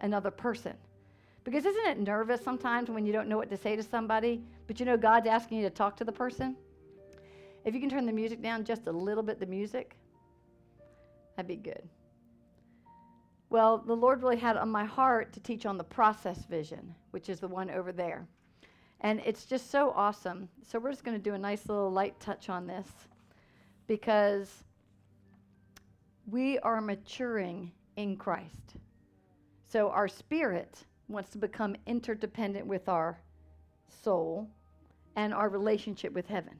another person. Because isn't it nervous sometimes when you don't know what to say to somebody, but you know God's asking you to talk to the person? If you can turn the music down just a little bit, the music, that'd be good. Well, the Lord really had on my heart to teach on the process vision, which is the one over there. And it's just so awesome. So we're just going to do a nice little light touch on this because we are maturing in Christ. So our spirit wants to become interdependent with our soul and our relationship with heaven.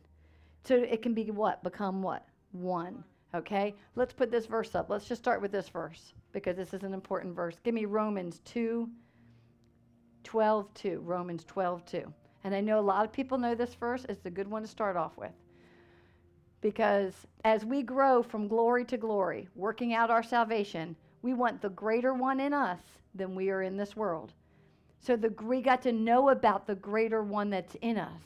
So it can be what? Become what? One. Okay? Let's put this verse up. Let's just start with this verse because this is an important verse. Give me Romans 2 12 2. Romans 12 2. And I know a lot of people know this verse. It's a good one to start off with. Because as we grow from glory to glory, working out our salvation, we want the greater one in us than we are in this world. So the, we got to know about the greater one that's in us.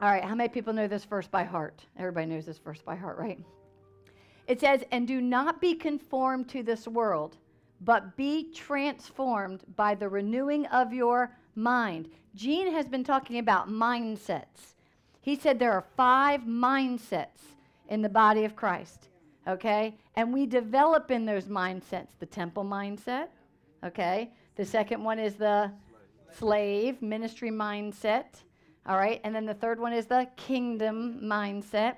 All right, how many people know this verse by heart? Everybody knows this verse by heart, right? It says, And do not be conformed to this world, but be transformed by the renewing of your mind. Gene has been talking about mindsets. He said there are five mindsets in the body of Christ, okay? And we develop in those mindsets the temple mindset, okay? The second one is the slave ministry mindset. All right. And then the third one is the kingdom mindset.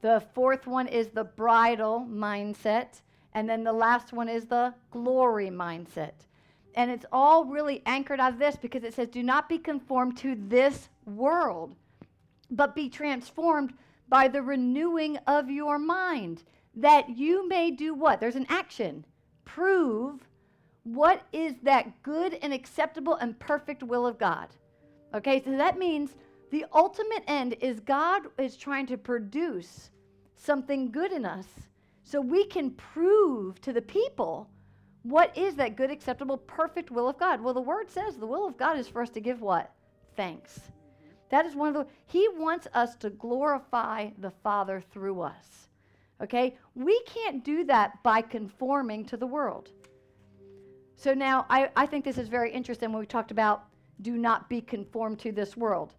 The fourth one is the bridal mindset. And then the last one is the glory mindset. And it's all really anchored out of this because it says, do not be conformed to this world, but be transformed by the renewing of your mind, that you may do what? There's an action. Prove what is that good and acceptable and perfect will of God. Okay, so that means the ultimate end is God is trying to produce something good in us so we can prove to the people what is that good, acceptable, perfect will of God. Well, the word says the will of God is for us to give what? Thanks. That is one of the, He wants us to glorify the Father through us. Okay? We can't do that by conforming to the world. So now I, I think this is very interesting when we talked about do not be conformed to this world.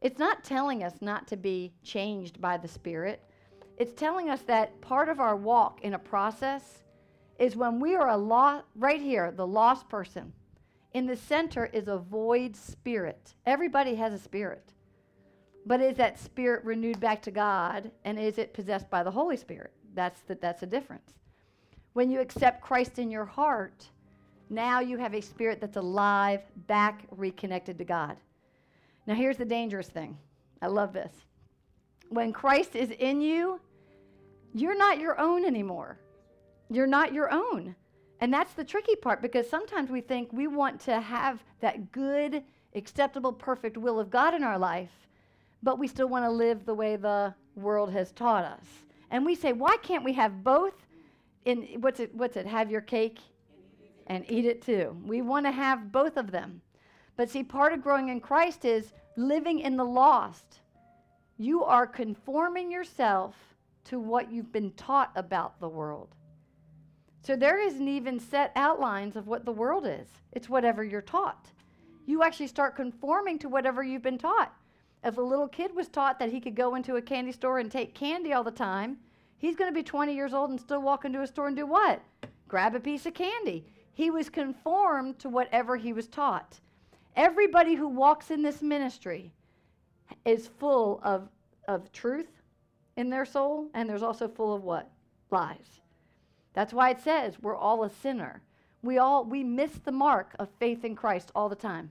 It's not telling us not to be changed by the Spirit. It's telling us that part of our walk in a process is when we are a lost, right here, the lost person. In the center is a void spirit. Everybody has a spirit. But is that spirit renewed back to God and is it possessed by the Holy Spirit? That's the, that's the difference. When you accept Christ in your heart, now you have a spirit that's alive, back reconnected to God. Now, here's the dangerous thing. I love this. When Christ is in you, you're not your own anymore. You're not your own. And that's the tricky part because sometimes we think we want to have that good, acceptable, perfect will of God in our life, but we still want to live the way the world has taught us. And we say, why can't we have both? In what's it? What's it? Have your cake and eat it too. We want to have both of them. But see, part of growing in Christ is living in the lost. You are conforming yourself to what you've been taught about the world. So there isn't even set outlines of what the world is. It's whatever you're taught. You actually start conforming to whatever you've been taught. If a little kid was taught that he could go into a candy store and take candy all the time, he's going to be 20 years old and still walk into a store and do what? Grab a piece of candy. He was conformed to whatever he was taught. Everybody who walks in this ministry is full of, of truth in their soul, and there's also full of what? Lies. That's why it says we're all a sinner. We all we miss the mark of faith in Christ all the time.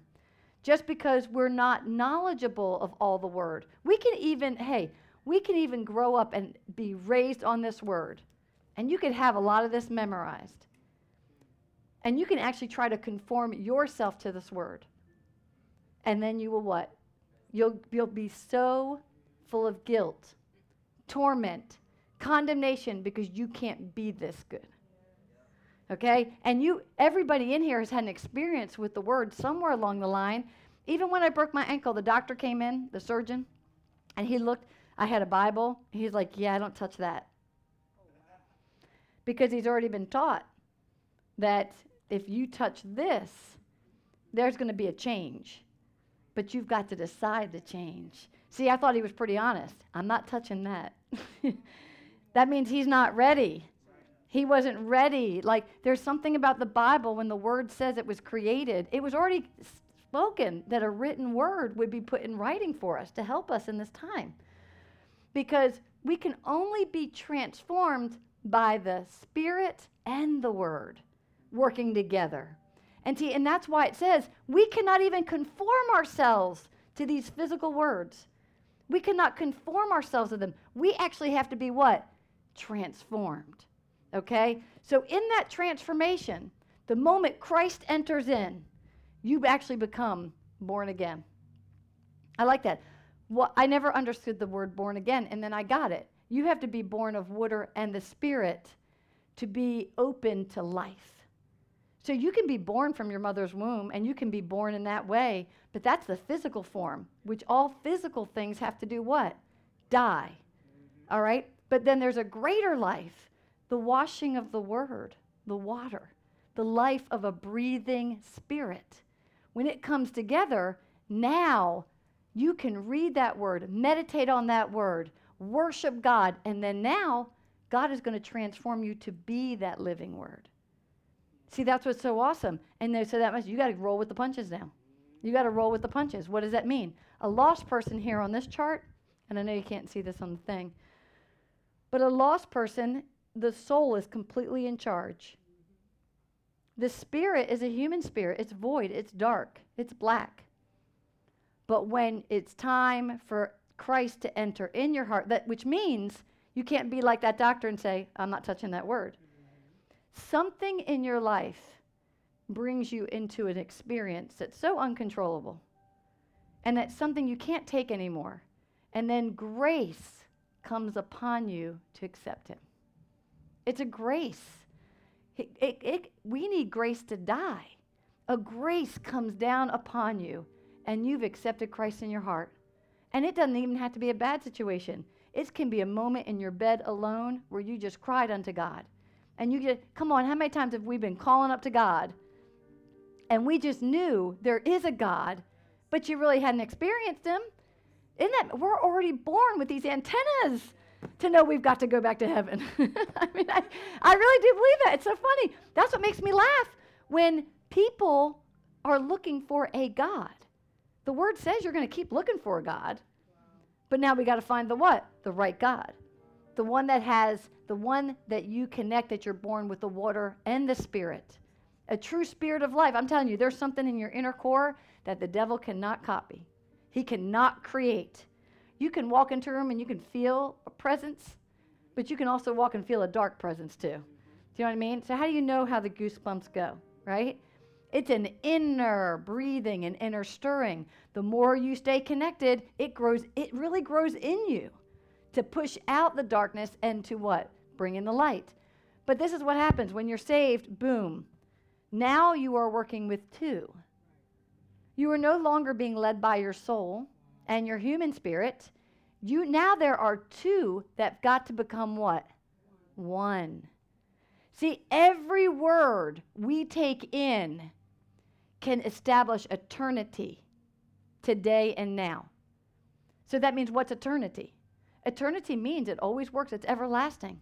Just because we're not knowledgeable of all the word. We can even, hey, we can even grow up and be raised on this word. And you could have a lot of this memorized. And you can actually try to conform yourself to this word. And then you will what? You'll, you'll be so full of guilt, torment, condemnation because you can't be this good. Okay? And you everybody in here has had an experience with the word somewhere along the line. Even when I broke my ankle, the doctor came in, the surgeon, and he looked, I had a Bible. He's like, "Yeah, I don't touch that." because he's already been taught that if you touch this, there's going to be a change. But you've got to decide the change. See, I thought he was pretty honest. I'm not touching that. that means he's not ready. He wasn't ready. Like, there's something about the Bible when the word says it was created, it was already spoken that a written word would be put in writing for us to help us in this time. Because we can only be transformed by the Spirit and the Word working together. And, see, and that's why it says we cannot even conform ourselves to these physical words. We cannot conform ourselves to them. We actually have to be what? Transformed. Okay? So, in that transformation, the moment Christ enters in, you actually become born again. I like that. Well, I never understood the word born again, and then I got it. You have to be born of water and the Spirit to be open to life. So you can be born from your mother's womb and you can be born in that way, but that's the physical form, which all physical things have to do what? Die. All right? But then there's a greater life, the washing of the word, the water, the life of a breathing spirit. When it comes together, now you can read that word, meditate on that word, worship God, and then now God is going to transform you to be that living word. See, that's what's so awesome. And they said that much, you got to roll with the punches now. You got to roll with the punches. What does that mean? A lost person here on this chart, and I know you can't see this on the thing, but a lost person, the soul is completely in charge. The spirit is a human spirit. It's void, it's dark, it's black. But when it's time for Christ to enter in your heart, that which means you can't be like that doctor and say, I'm not touching that word. Something in your life brings you into an experience that's so uncontrollable and that's something you can't take anymore. And then grace comes upon you to accept Him. It's a grace. It, it, it, we need grace to die. A grace comes down upon you, and you've accepted Christ in your heart. And it doesn't even have to be a bad situation. It can be a moment in your bed alone where you just cried unto God. And you get, come on, how many times have we been calling up to God? And we just knew there is a God, but you really hadn't experienced him. Isn't that, we're already born with these antennas to know we've got to go back to heaven. I mean, I, I really do believe that. It's so funny. That's what makes me laugh when people are looking for a God. The word says you're going to keep looking for a God. But now we got to find the what? The right God. The one that has, the one that you connect, that you're born with the water and the spirit. A true spirit of life. I'm telling you, there's something in your inner core that the devil cannot copy. He cannot create. You can walk into a room and you can feel a presence, but you can also walk and feel a dark presence too. Do you know what I mean? So, how do you know how the goosebumps go, right? It's an inner breathing and inner stirring. The more you stay connected, it grows, it really grows in you to push out the darkness and to what? Bring in the light. But this is what happens when you're saved, boom. Now you are working with two. You are no longer being led by your soul and your human spirit. You now there are two that got to become what? One. See, every word we take in can establish eternity today and now. So that means what's eternity? Eternity means it always works, it's everlasting.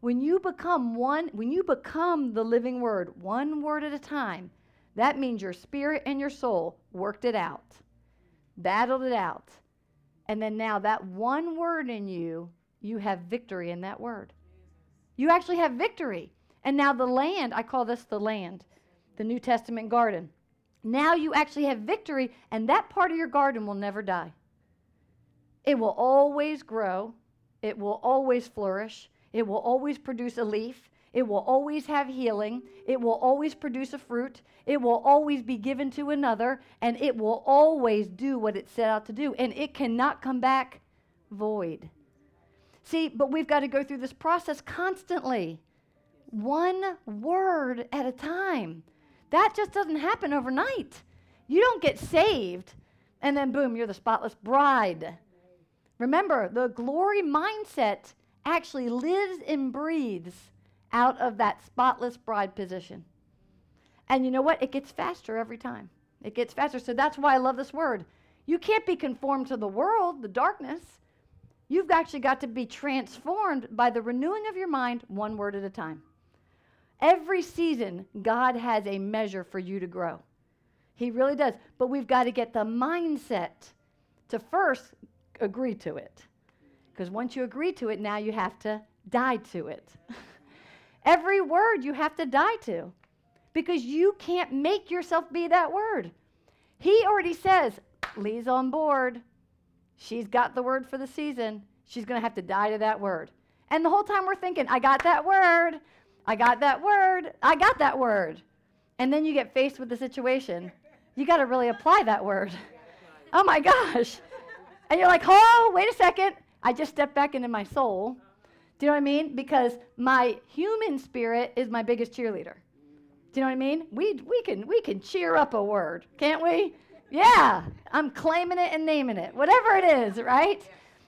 When you become one, when you become the living word, one word at a time, that means your spirit and your soul worked it out, battled it out. And then now that one word in you, you have victory in that word. You actually have victory. And now the land, I call this the land, the New Testament garden. Now you actually have victory, and that part of your garden will never die. It will always grow, it will always flourish, it will always produce a leaf, it will always have healing, it will always produce a fruit, it will always be given to another, and it will always do what it set out to do, and it cannot come back void. See, but we've got to go through this process constantly, one word at a time. That just doesn't happen overnight. You don't get saved and then boom, you're the spotless bride. Remember, the glory mindset actually lives and breathes out of that spotless bride position. And you know what? It gets faster every time. It gets faster. So that's why I love this word. You can't be conformed to the world, the darkness. You've actually got to be transformed by the renewing of your mind one word at a time. Every season, God has a measure for you to grow. He really does. But we've got to get the mindset to first agree to it. Because once you agree to it, now you have to die to it. Every word you have to die to because you can't make yourself be that word. He already says, Leigh's on board. She's got the word for the season. She's going to have to die to that word. And the whole time we're thinking, I got that word. I got that word. I got that word. And then you get faced with the situation. You got to really apply that word. Oh my gosh. And you're like, oh, wait a second. I just stepped back into my soul. Do you know what I mean? Because my human spirit is my biggest cheerleader. Do you know what I mean? We, we, can, we can cheer up a word, can't we? Yeah, I'm claiming it and naming it, whatever it is, right?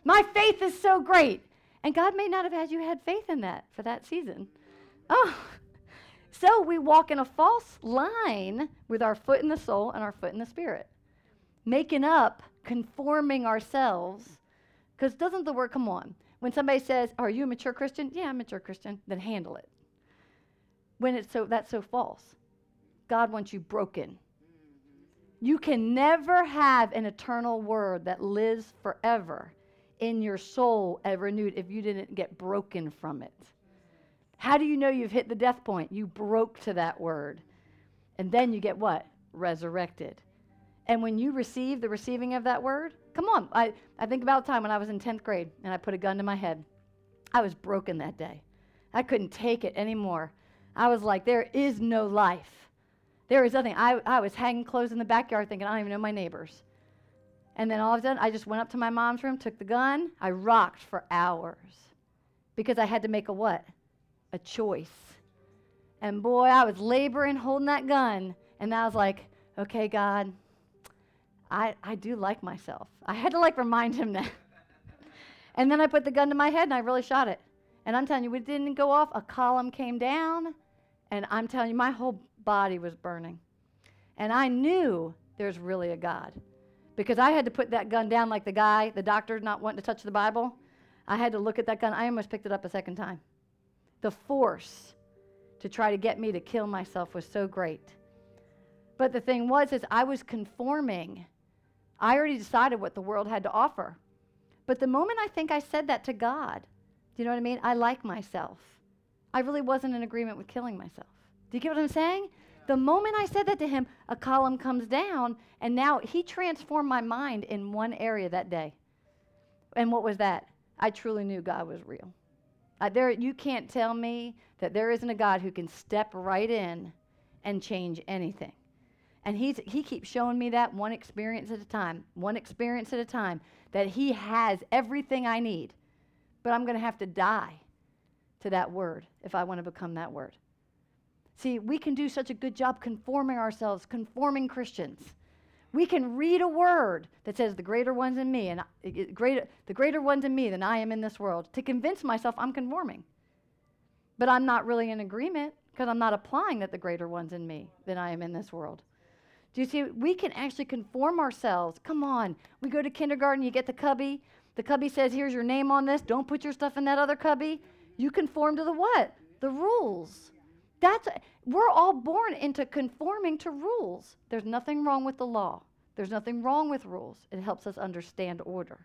My faith is so great. And God may not have had you had faith in that for that season. Oh, so we walk in a false line with our foot in the soul and our foot in the spirit, making up, conforming ourselves. Because doesn't the word come on? When somebody says, Are you a mature Christian? Yeah, I'm a mature Christian. Then handle it. When it's so, that's so false. God wants you broken. You can never have an eternal word that lives forever in your soul and renewed if you didn't get broken from it. How do you know you've hit the death point? You broke to that word. And then you get what? Resurrected. And when you receive the receiving of that word, come on. I, I think about the time when I was in 10th grade and I put a gun to my head. I was broken that day. I couldn't take it anymore. I was like, there is no life. There is nothing. I, I was hanging clothes in the backyard thinking, I don't even know my neighbors. And then all of a sudden, I just went up to my mom's room, took the gun. I rocked for hours because I had to make a what? A choice. And boy, I was laboring holding that gun. And I was like, okay, God, I, I do like myself. I had to like remind him that. and then I put the gun to my head and I really shot it. And I'm telling you, it didn't go off. A column came down. And I'm telling you, my whole body was burning. And I knew there's really a God. Because I had to put that gun down like the guy, the doctor not wanting to touch the Bible. I had to look at that gun. I almost picked it up a second time. The force to try to get me to kill myself was so great. But the thing was is I was conforming. I already decided what the world had to offer. But the moment I think I said that to God, do you know what I mean? I like myself. I really wasn't in agreement with killing myself. Do you get what I'm saying? The moment I said that to him, a column comes down, and now he transformed my mind in one area that day. And what was that? I truly knew God was real. Uh, there, you can't tell me that there isn't a God who can step right in and change anything. And he's, he keeps showing me that one experience at a time, one experience at a time, that he has everything I need. But I'm going to have to die to that word if I want to become that word. See, we can do such a good job conforming ourselves, conforming Christians. We can read a word that says the greater one's in me and I, greater, the greater one's in me than I am in this world to convince myself I'm conforming. But I'm not really in agreement because I'm not applying that the greater one's in me than I am in this world. Do you see? We can actually conform ourselves. Come on. We go to kindergarten, you get the cubby. The cubby says, Here's your name on this. Don't put your stuff in that other cubby. You conform to the what? The rules. That's we're all born into conforming to rules. There's nothing wrong with the law. There's nothing wrong with rules. It helps us understand order.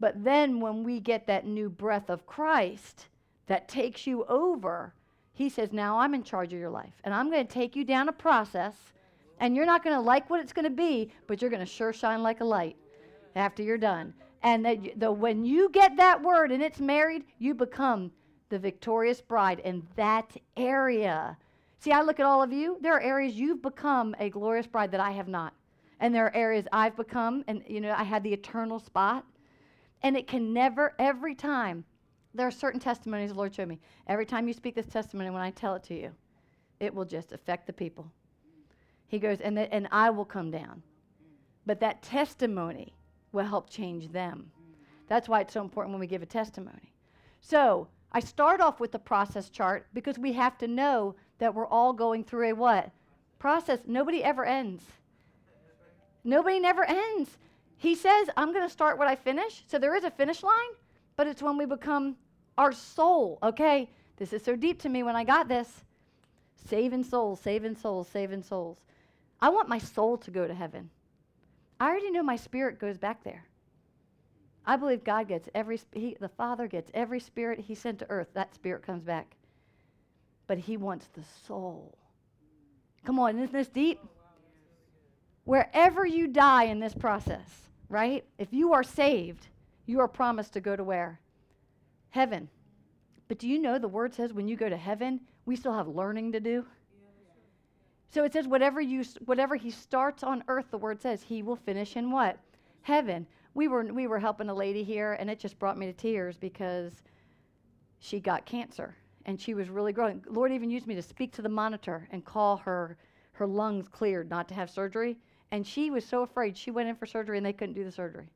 But then when we get that new breath of Christ that takes you over, he says, "Now I'm in charge of your life, and I'm going to take you down a process, and you're not going to like what it's going to be, but you're going to sure shine like a light after you're done." And that the, when you get that word and it's married, you become the victorious bride in that area. See, I look at all of you. There are areas you've become a glorious bride that I have not. And there are areas I've become, and you know, I had the eternal spot. And it can never, every time, there are certain testimonies the Lord showed me. Every time you speak this testimony, when I tell it to you, it will just affect the people. He goes, and, the, and I will come down. But that testimony will help change them. That's why it's so important when we give a testimony. So, I start off with the process chart because we have to know that we're all going through a what? Process. Nobody ever ends. Nobody never ends. He says, I'm going to start what I finish. So there is a finish line, but it's when we become our soul. Okay, this is so deep to me when I got this. Saving souls, saving souls, saving souls. I want my soul to go to heaven. I already know my spirit goes back there. I believe God gets every, he, the Father gets every spirit he sent to earth, that spirit comes back. But he wants the soul. Come on, isn't this deep? Wherever you die in this process, right? If you are saved, you are promised to go to where? Heaven. But do you know the word says when you go to heaven, we still have learning to do? So it says whatever you whatever he starts on earth, the word says he will finish in what? Heaven we were we were helping a lady here, and it just brought me to tears because she got cancer and she was really growing. Lord even used me to speak to the monitor and call her her lungs cleared, not to have surgery. And she was so afraid. She went in for surgery and they couldn't do the surgery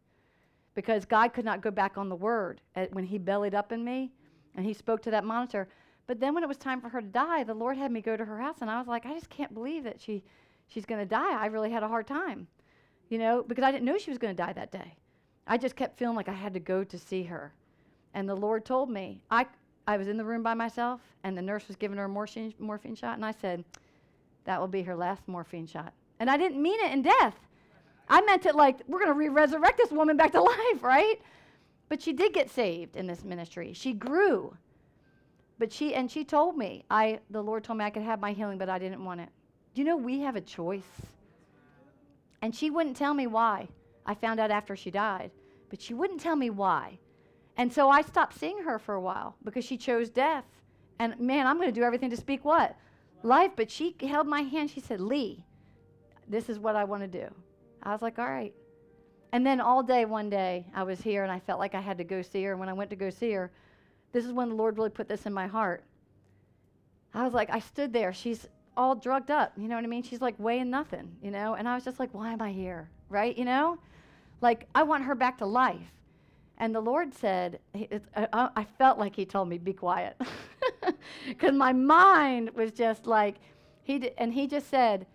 because God could not go back on the word when He bellied up in me and He spoke to that monitor. But then when it was time for her to die, the Lord had me go to her house, and I was like, I just can't believe that she she's going to die. I really had a hard time, you know, because I didn't know she was going to die that day. I just kept feeling like I had to go to see her. And the Lord told me, I, I was in the room by myself, and the nurse was giving her a morphine, morphine shot, and I said, That will be her last morphine shot. And I didn't mean it in death. I meant it like, we're going to re resurrect this woman back to life, right? But she did get saved in this ministry. She grew. But she, and she told me, I, the Lord told me I could have my healing, but I didn't want it. Do you know we have a choice? And she wouldn't tell me why. I found out after she died but she wouldn't tell me why. And so I stopped seeing her for a while because she chose death. And man, I'm going to do everything to speak what? Life. But she held my hand. She said, Leigh, this is what I want to do. I was like, all right. And then all day, one day, I was here and I felt like I had to go see her. And when I went to go see her, this is when the Lord really put this in my heart. I was like, I stood there. She's all drugged up. You know what I mean? She's like weighing nothing, you know? And I was just like, why am I here? Right? You know? Like, I want her back to life. And the Lord said, I, I felt like He told me, be quiet. Because my mind was just like, he d- and He just said,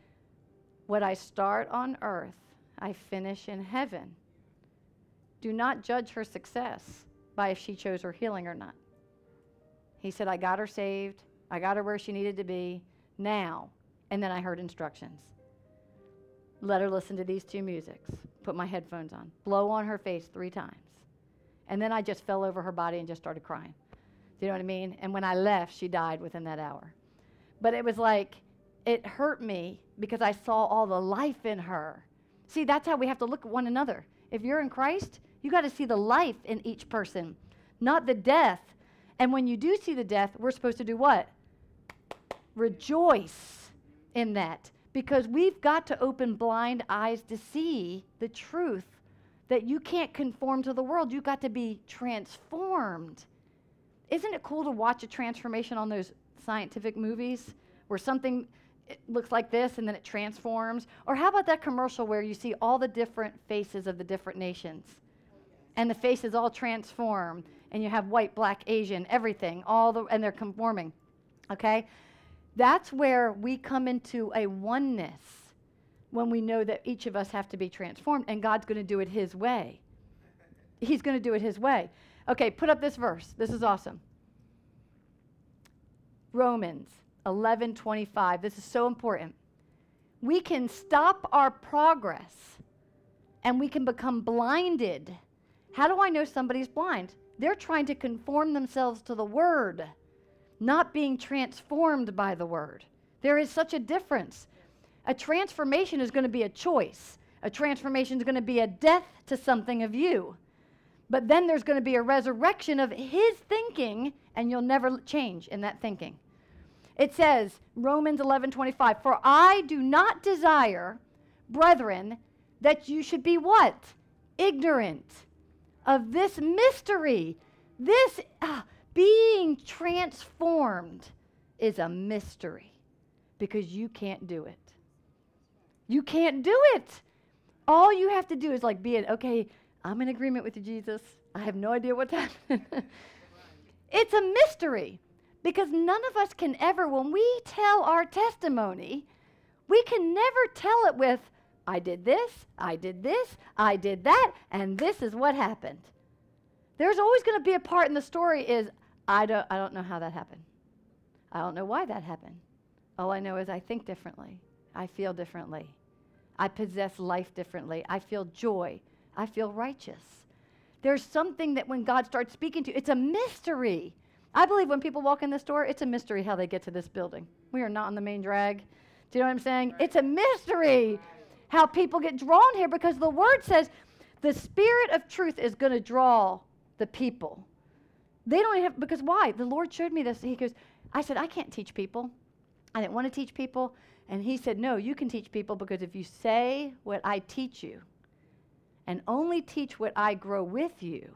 What I start on earth, I finish in heaven. Do not judge her success by if she chose her healing or not. He said, I got her saved. I got her where she needed to be now. And then I heard instructions. Let her listen to these two musics put my headphones on, blow on her face three times. And then I just fell over her body and just started crying. Do you know what I mean? And when I left, she died within that hour. But it was like, it hurt me because I saw all the life in her. See, that's how we have to look at one another. If you're in Christ, you got to see the life in each person, not the death. And when you do see the death, we're supposed to do what? Rejoice in that because we've got to open blind eyes to see the truth that you can't conform to the world. You've got to be transformed. Isn't it cool to watch a transformation on those scientific movies where something looks like this and then it transforms? Or how about that commercial where you see all the different faces of the different nations and the faces all transform and you have white, black, Asian, everything, all the and they're conforming. Okay? That's where we come into a oneness when we know that each of us have to be transformed and God's going to do it his way. He's going to do it his way. Okay, put up this verse. This is awesome. Romans 11:25. This is so important. We can stop our progress and we can become blinded. How do I know somebody's blind? They're trying to conform themselves to the word not being transformed by the word. There is such a difference. A transformation is going to be a choice, a transformation is going to be a death to something of you. But then there's going to be a resurrection of his thinking, and you'll never change in that thinking. It says, Romans 11 25, For I do not desire, brethren, that you should be what? Ignorant of this mystery. This, uh, being transformed is a mystery because you can't do it. You can't do it. All you have to do is like be it, okay, I'm in agreement with you, Jesus. I have no idea what's happening. It's a mystery because none of us can ever, when we tell our testimony, we can never tell it with, I did this, I did this, I did that, and this is what happened. There's always going to be a part in the story is I don't I don't know how that happened. I don't know why that happened. All I know is I think differently. I feel differently. I possess life differently. I feel joy. I feel righteous. There's something that when God starts speaking to you, it's a mystery. I believe when people walk in this door, it's a mystery how they get to this building. We are not on the main drag. Do you know what I'm saying? It's a mystery how people get drawn here because the word says the spirit of truth is going to draw the people. They don't have, because why? The Lord showed me this. He goes, I said, I can't teach people. I didn't want to teach people. And he said, No, you can teach people because if you say what I teach you and only teach what I grow with you,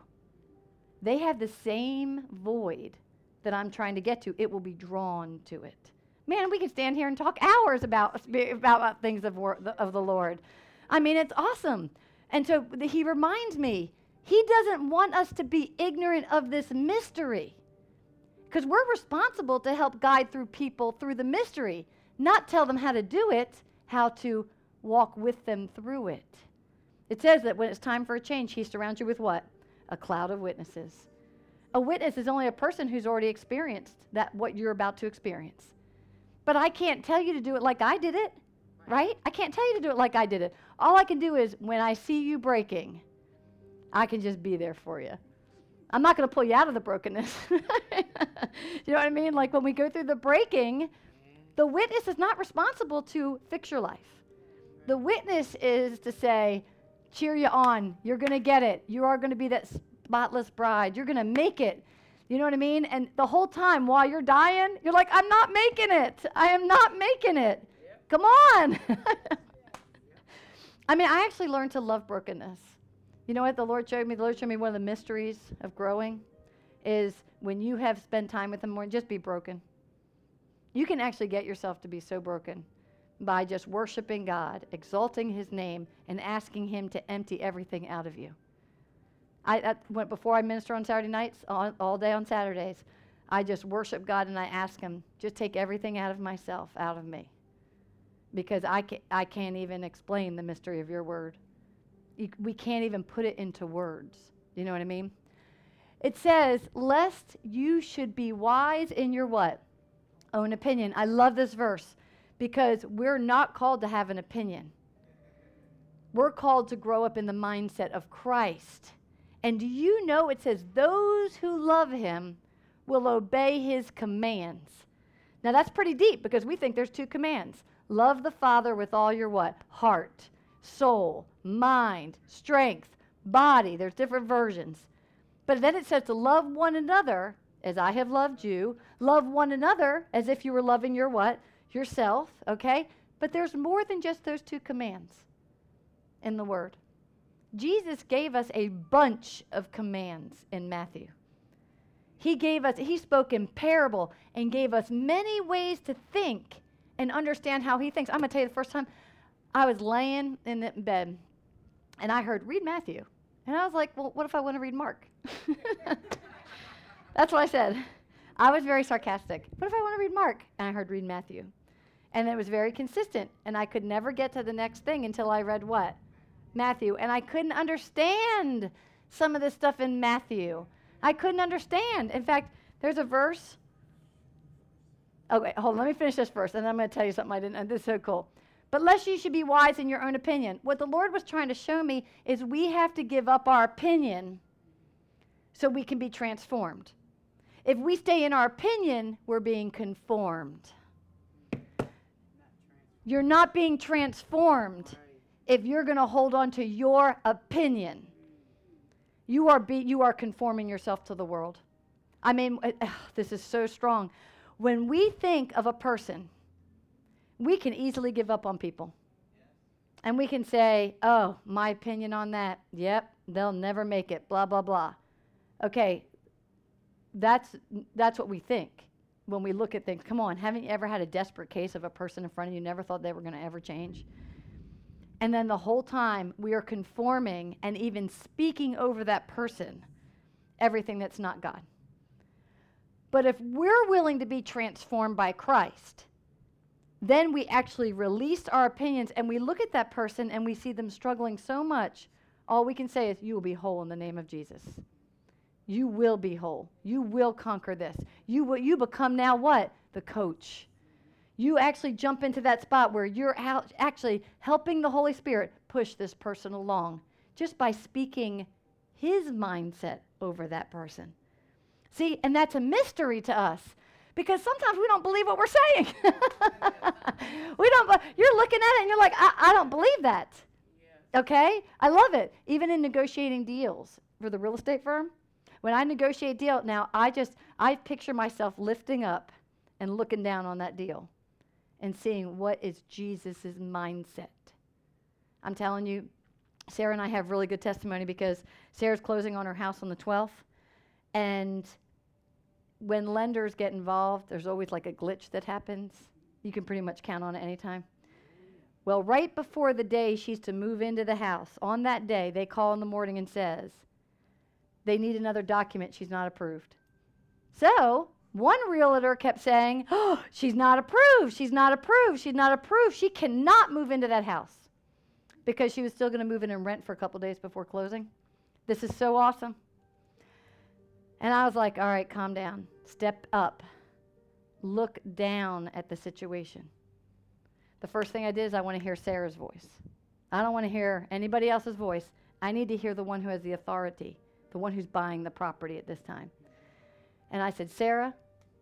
they have the same void that I'm trying to get to. It will be drawn to it. Man, we can stand here and talk hours about, about, things of, wor- of the Lord. I mean, it's awesome. And so he reminds me, he doesn't want us to be ignorant of this mystery because we're responsible to help guide through people through the mystery, not tell them how to do it, how to walk with them through it. It says that when it's time for a change, he surrounds you with what? A cloud of witnesses. A witness is only a person who's already experienced that what you're about to experience. But I can't tell you to do it like I did it, right? I can't tell you to do it like I did it. All I can do is when I see you breaking, I can just be there for you. I'm not going to pull you out of the brokenness. you know what I mean? Like when we go through the breaking, the witness is not responsible to fix your life. The witness is to say, cheer you on. You're going to get it. You are going to be that spotless bride. You're going to make it. You know what I mean? And the whole time while you're dying, you're like, I'm not making it. I am not making it. Yep. Come on. I mean, I actually learned to love brokenness. You know what the Lord showed me? The Lord showed me one of the mysteries of growing is when you have spent time with Him more, just be broken. You can actually get yourself to be so broken by just worshiping God, exalting His name, and asking Him to empty everything out of you. I, went before I minister on Saturday nights, all, all day on Saturdays. I just worship God and I ask Him, just take everything out of myself, out of me. Because I, ca- I can't even explain the mystery of your word. You, we can't even put it into words. You know what I mean? It says, lest you should be wise in your what? Own opinion. I love this verse because we're not called to have an opinion. We're called to grow up in the mindset of Christ. And do you know it says, those who love him will obey his commands. Now that's pretty deep because we think there's two commands. Love the Father with all your what? Heart, soul, mind, strength, body. There's different versions. But then it says to love one another as I have loved you. Love one another as if you were loving your what? Yourself, okay? But there's more than just those two commands in the word. Jesus gave us a bunch of commands in Matthew. He gave us, he spoke in parable and gave us many ways to think and understand how he thinks. I'm going to tell you the first time I was laying in bed and I heard, read Matthew. And I was like, well, what if I want to read Mark? That's what I said. I was very sarcastic. What if I want to read Mark? And I heard, read Matthew. And it was very consistent. And I could never get to the next thing until I read what? Matthew. And I couldn't understand some of this stuff in Matthew. I couldn't understand. In fact, there's a verse. Okay, hold on. Let me finish this first, and I'm going to tell you something I didn't. This is so cool. But lest you should be wise in your own opinion. What the Lord was trying to show me is we have to give up our opinion so we can be transformed. If we stay in our opinion, we're being conformed. You're not being transformed if you're going to hold on to your opinion. You are, be, you are conforming yourself to the world. I mean, this is so strong. When we think of a person, we can easily give up on people. And we can say, oh, my opinion on that, yep, they'll never make it, blah, blah, blah. Okay, that's, that's what we think when we look at things. Come on, haven't you ever had a desperate case of a person in front of you, never thought they were going to ever change? And then the whole time we are conforming and even speaking over that person everything that's not God. But if we're willing to be transformed by Christ, then we actually release our opinions and we look at that person and we see them struggling so much. All we can say is, You will be whole in the name of Jesus. You will be whole. You will conquer this. You will you become now what? The coach. You actually jump into that spot where you're out actually helping the Holy Spirit push this person along just by speaking his mindset over that person. See, and that's a mystery to us because sometimes we don't believe what we're saying. we don't. You're looking at it and you're like, I, I don't believe that. Okay, I love it. Even in negotiating deals for the real estate firm, when I negotiate a deal, now I just I picture myself lifting up and looking down on that deal and seeing what is Jesus' mindset. I'm telling you, Sarah and I have really good testimony because Sarah's closing on her house on the 12th. And when lenders get involved, there's always like a glitch that happens. You can pretty much count on it anytime. Well, right before the day she's to move into the house, on that day, they call in the morning and says they need another document. She's not approved. So one realtor kept saying, Oh, she's not approved. She's not approved. She's not approved. She cannot move into that house because she was still going to move in and rent for a couple days before closing. This is so awesome. And I was like, All right, calm down. Step up. Look down at the situation. The first thing I did is I want to hear Sarah's voice. I don't want to hear anybody else's voice. I need to hear the one who has the authority, the one who's buying the property at this time. And I said, Sarah,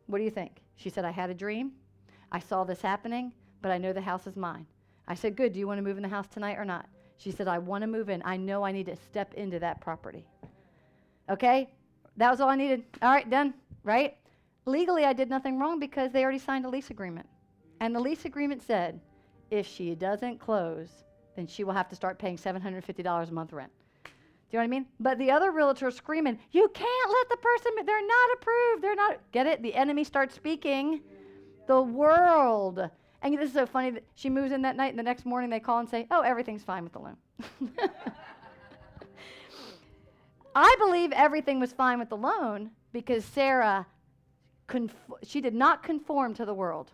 what do you think? She said, I had a dream. I saw this happening, but I know the house is mine. I said, Good. Do you want to move in the house tonight or not? She said, I want to move in. I know I need to step into that property. Okay? That was all I needed. All right, done. Right? Legally, I did nothing wrong because they already signed a lease agreement. And the lease agreement said if she doesn't close, then she will have to start paying $750 a month rent. Do you know what I mean? But the other realtor screaming, You can't let the person, they're not approved. They're not. Get it? The enemy starts speaking. The world. And this is so funny that she moves in that night, and the next morning they call and say, Oh, everything's fine with the loan. I believe everything was fine with the loan because Sarah, conf- she did not conform to the world.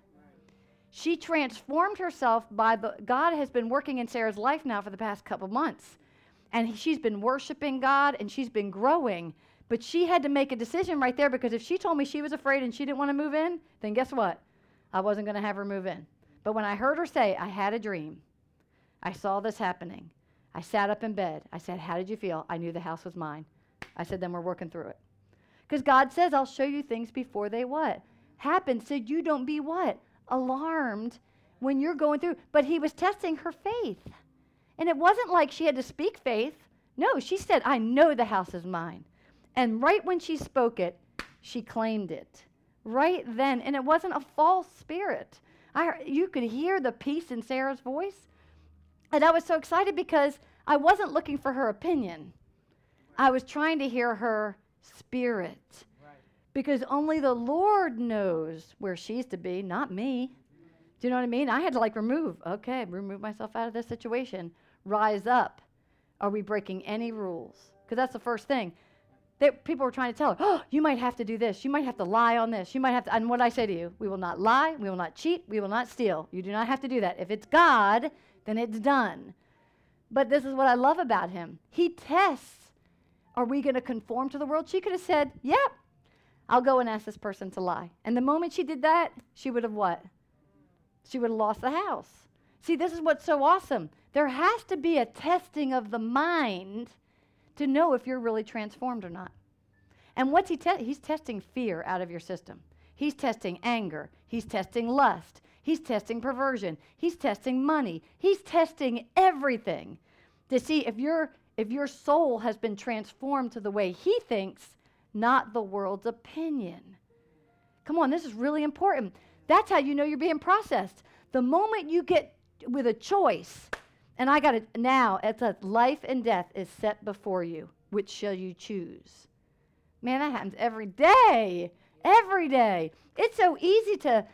She transformed herself by the, God has been working in Sarah's life now for the past couple months and she's been worshiping God and she's been growing. But she had to make a decision right there because if she told me she was afraid and she didn't want to move in, then guess what? I wasn't going to have her move in. But when I heard her say, I had a dream, I saw this happening, I sat up in bed. I said, How did you feel? I knew the house was mine. I said, Then we're working through it. Because God says, I'll show you things before they what? Happen. So you don't be what? Alarmed when you're going through. But He was testing her faith. And it wasn't like she had to speak faith. No, she said, I know the house is mine. And right when she spoke it, she claimed it. Right then. And it wasn't a false spirit. I, you could hear the peace in Sarah's voice. And I was so excited because I wasn't looking for her opinion. I was trying to hear her spirit. Because only the Lord knows where she's to be, not me. Do you know what I mean? I had to like remove, okay, remove myself out of this situation rise up. Are we breaking any rules? Because that's the first thing. that people were trying to tell her, oh, you might have to do this. You might have to lie on this. You might have to. And what I say to you, we will not lie. We will not cheat. We will not steal. You do not have to do that. If it's God, then it's done. But this is what I love about him. He tests. Are we going to conform to the world? She could have said, yep, I'll go and ask this person to lie. And the moment she did that, she would have what? She would have lost the house. See, this is what's so awesome. There has to be a testing of the mind to know if you're really transformed or not. And what's he te- he's testing fear out of your system. He's testing anger, he's testing lust, he's testing perversion, he's testing money. He's testing everything to see if your if your soul has been transformed to the way he thinks, not the world's opinion. Come on, this is really important. That's how you know you're being processed. The moment you get with a choice and I got it now. It's a life and death is set before you. Which shall you choose? Man, that happens every day. Every day. It's so easy to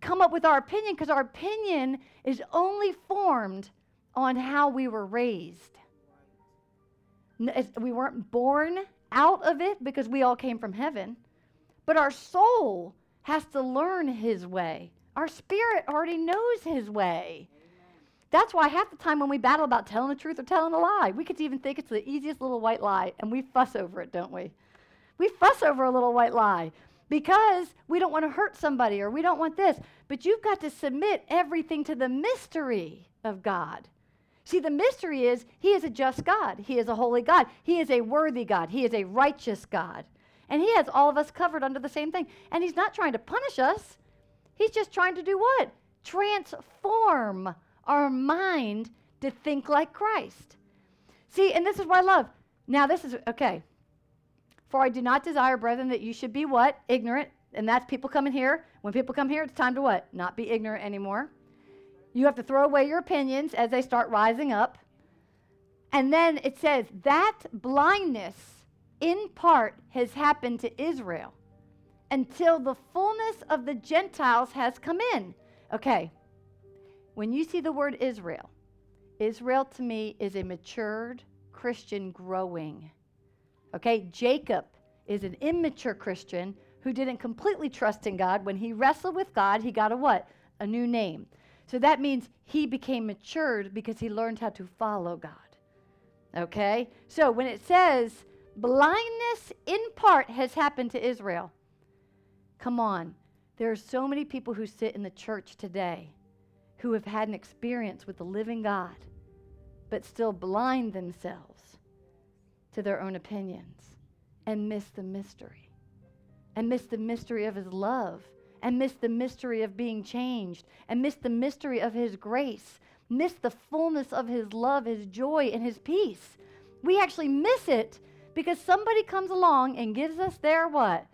come up with our opinion because our opinion is only formed on how we were raised. We weren't born out of it because we all came from heaven, But our soul has to learn his way. Our spirit already knows his way. That's why half the time when we battle about telling the truth or telling a lie, we could even think it's the easiest little white lie, and we fuss over it, don't we? We fuss over a little white lie because we don't want to hurt somebody or we don't want this. But you've got to submit everything to the mystery of God. See, the mystery is He is a just God, He is a holy God, He is a worthy God, He is a righteous God. And He has all of us covered under the same thing. And He's not trying to punish us, He's just trying to do what? Transform our mind to think like Christ. See, and this is what I love. Now, this is okay. For I do not desire, brethren, that you should be what? Ignorant. And that's people coming here. When people come here, it's time to what? Not be ignorant anymore. You have to throw away your opinions as they start rising up. And then it says, that blindness in part has happened to Israel until the fullness of the Gentiles has come in. Okay, when you see the word Israel, Israel to me is a matured Christian growing. Okay, Jacob is an immature Christian who didn't completely trust in God. When he wrestled with God, he got a what? A new name. So that means he became matured because he learned how to follow God. Okay? So when it says blindness in part has happened to Israel, come on. There are so many people who sit in the church today who have had an experience with the living God, but still blind themselves to their own opinions and miss the mystery, and miss the mystery of His love, and miss the mystery of being changed, and miss the mystery of His grace, miss the fullness of His love, His joy, and His peace. We actually miss it because somebody comes along and gives us their what?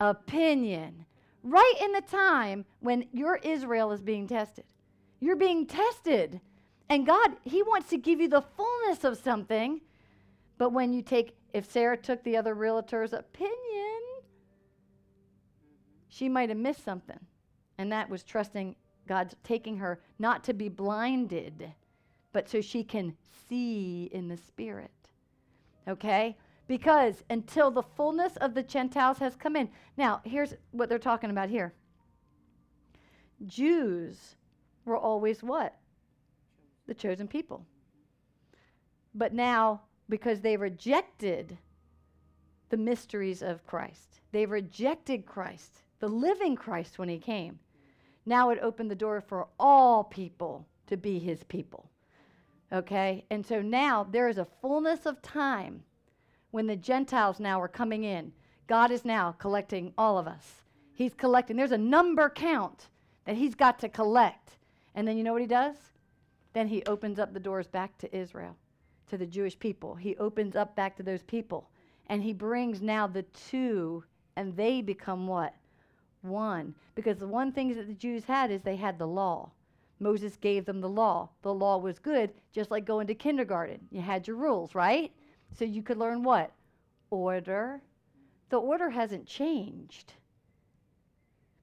Opinion. Right in the time when your Israel is being tested. You're being tested. And God, He wants to give you the fullness of something. But when you take, if Sarah took the other realtor's opinion, she might have missed something. And that was trusting God's taking her not to be blinded, but so she can see in the Spirit. Okay? Because until the fullness of the Gentiles has come in. Now, here's what they're talking about here Jews were always what? The chosen people. But now, because they rejected the mysteries of Christ, they rejected Christ, the living Christ when he came, now it opened the door for all people to be his people. Okay? And so now there is a fullness of time when the Gentiles now are coming in. God is now collecting all of us. He's collecting. There's a number count that he's got to collect. And then you know what he does? Then he opens up the doors back to Israel, to the Jewish people. He opens up back to those people. And he brings now the two, and they become what? One. Because the one thing that the Jews had is they had the law. Moses gave them the law. The law was good, just like going to kindergarten. You had your rules, right? So you could learn what? Order. The order hasn't changed.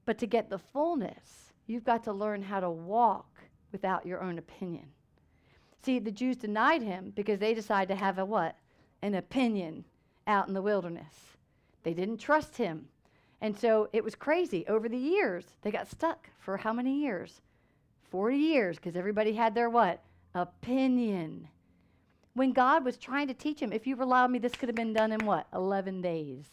But to get the fullness, You've got to learn how to walk without your own opinion. See, the Jews denied him because they decided to have a what? An opinion out in the wilderness. They didn't trust him. And so it was crazy. Over the years, they got stuck for how many years? 40 years, because everybody had their what? Opinion. When God was trying to teach him, if you allowed me, this could have been done in what? 11 days.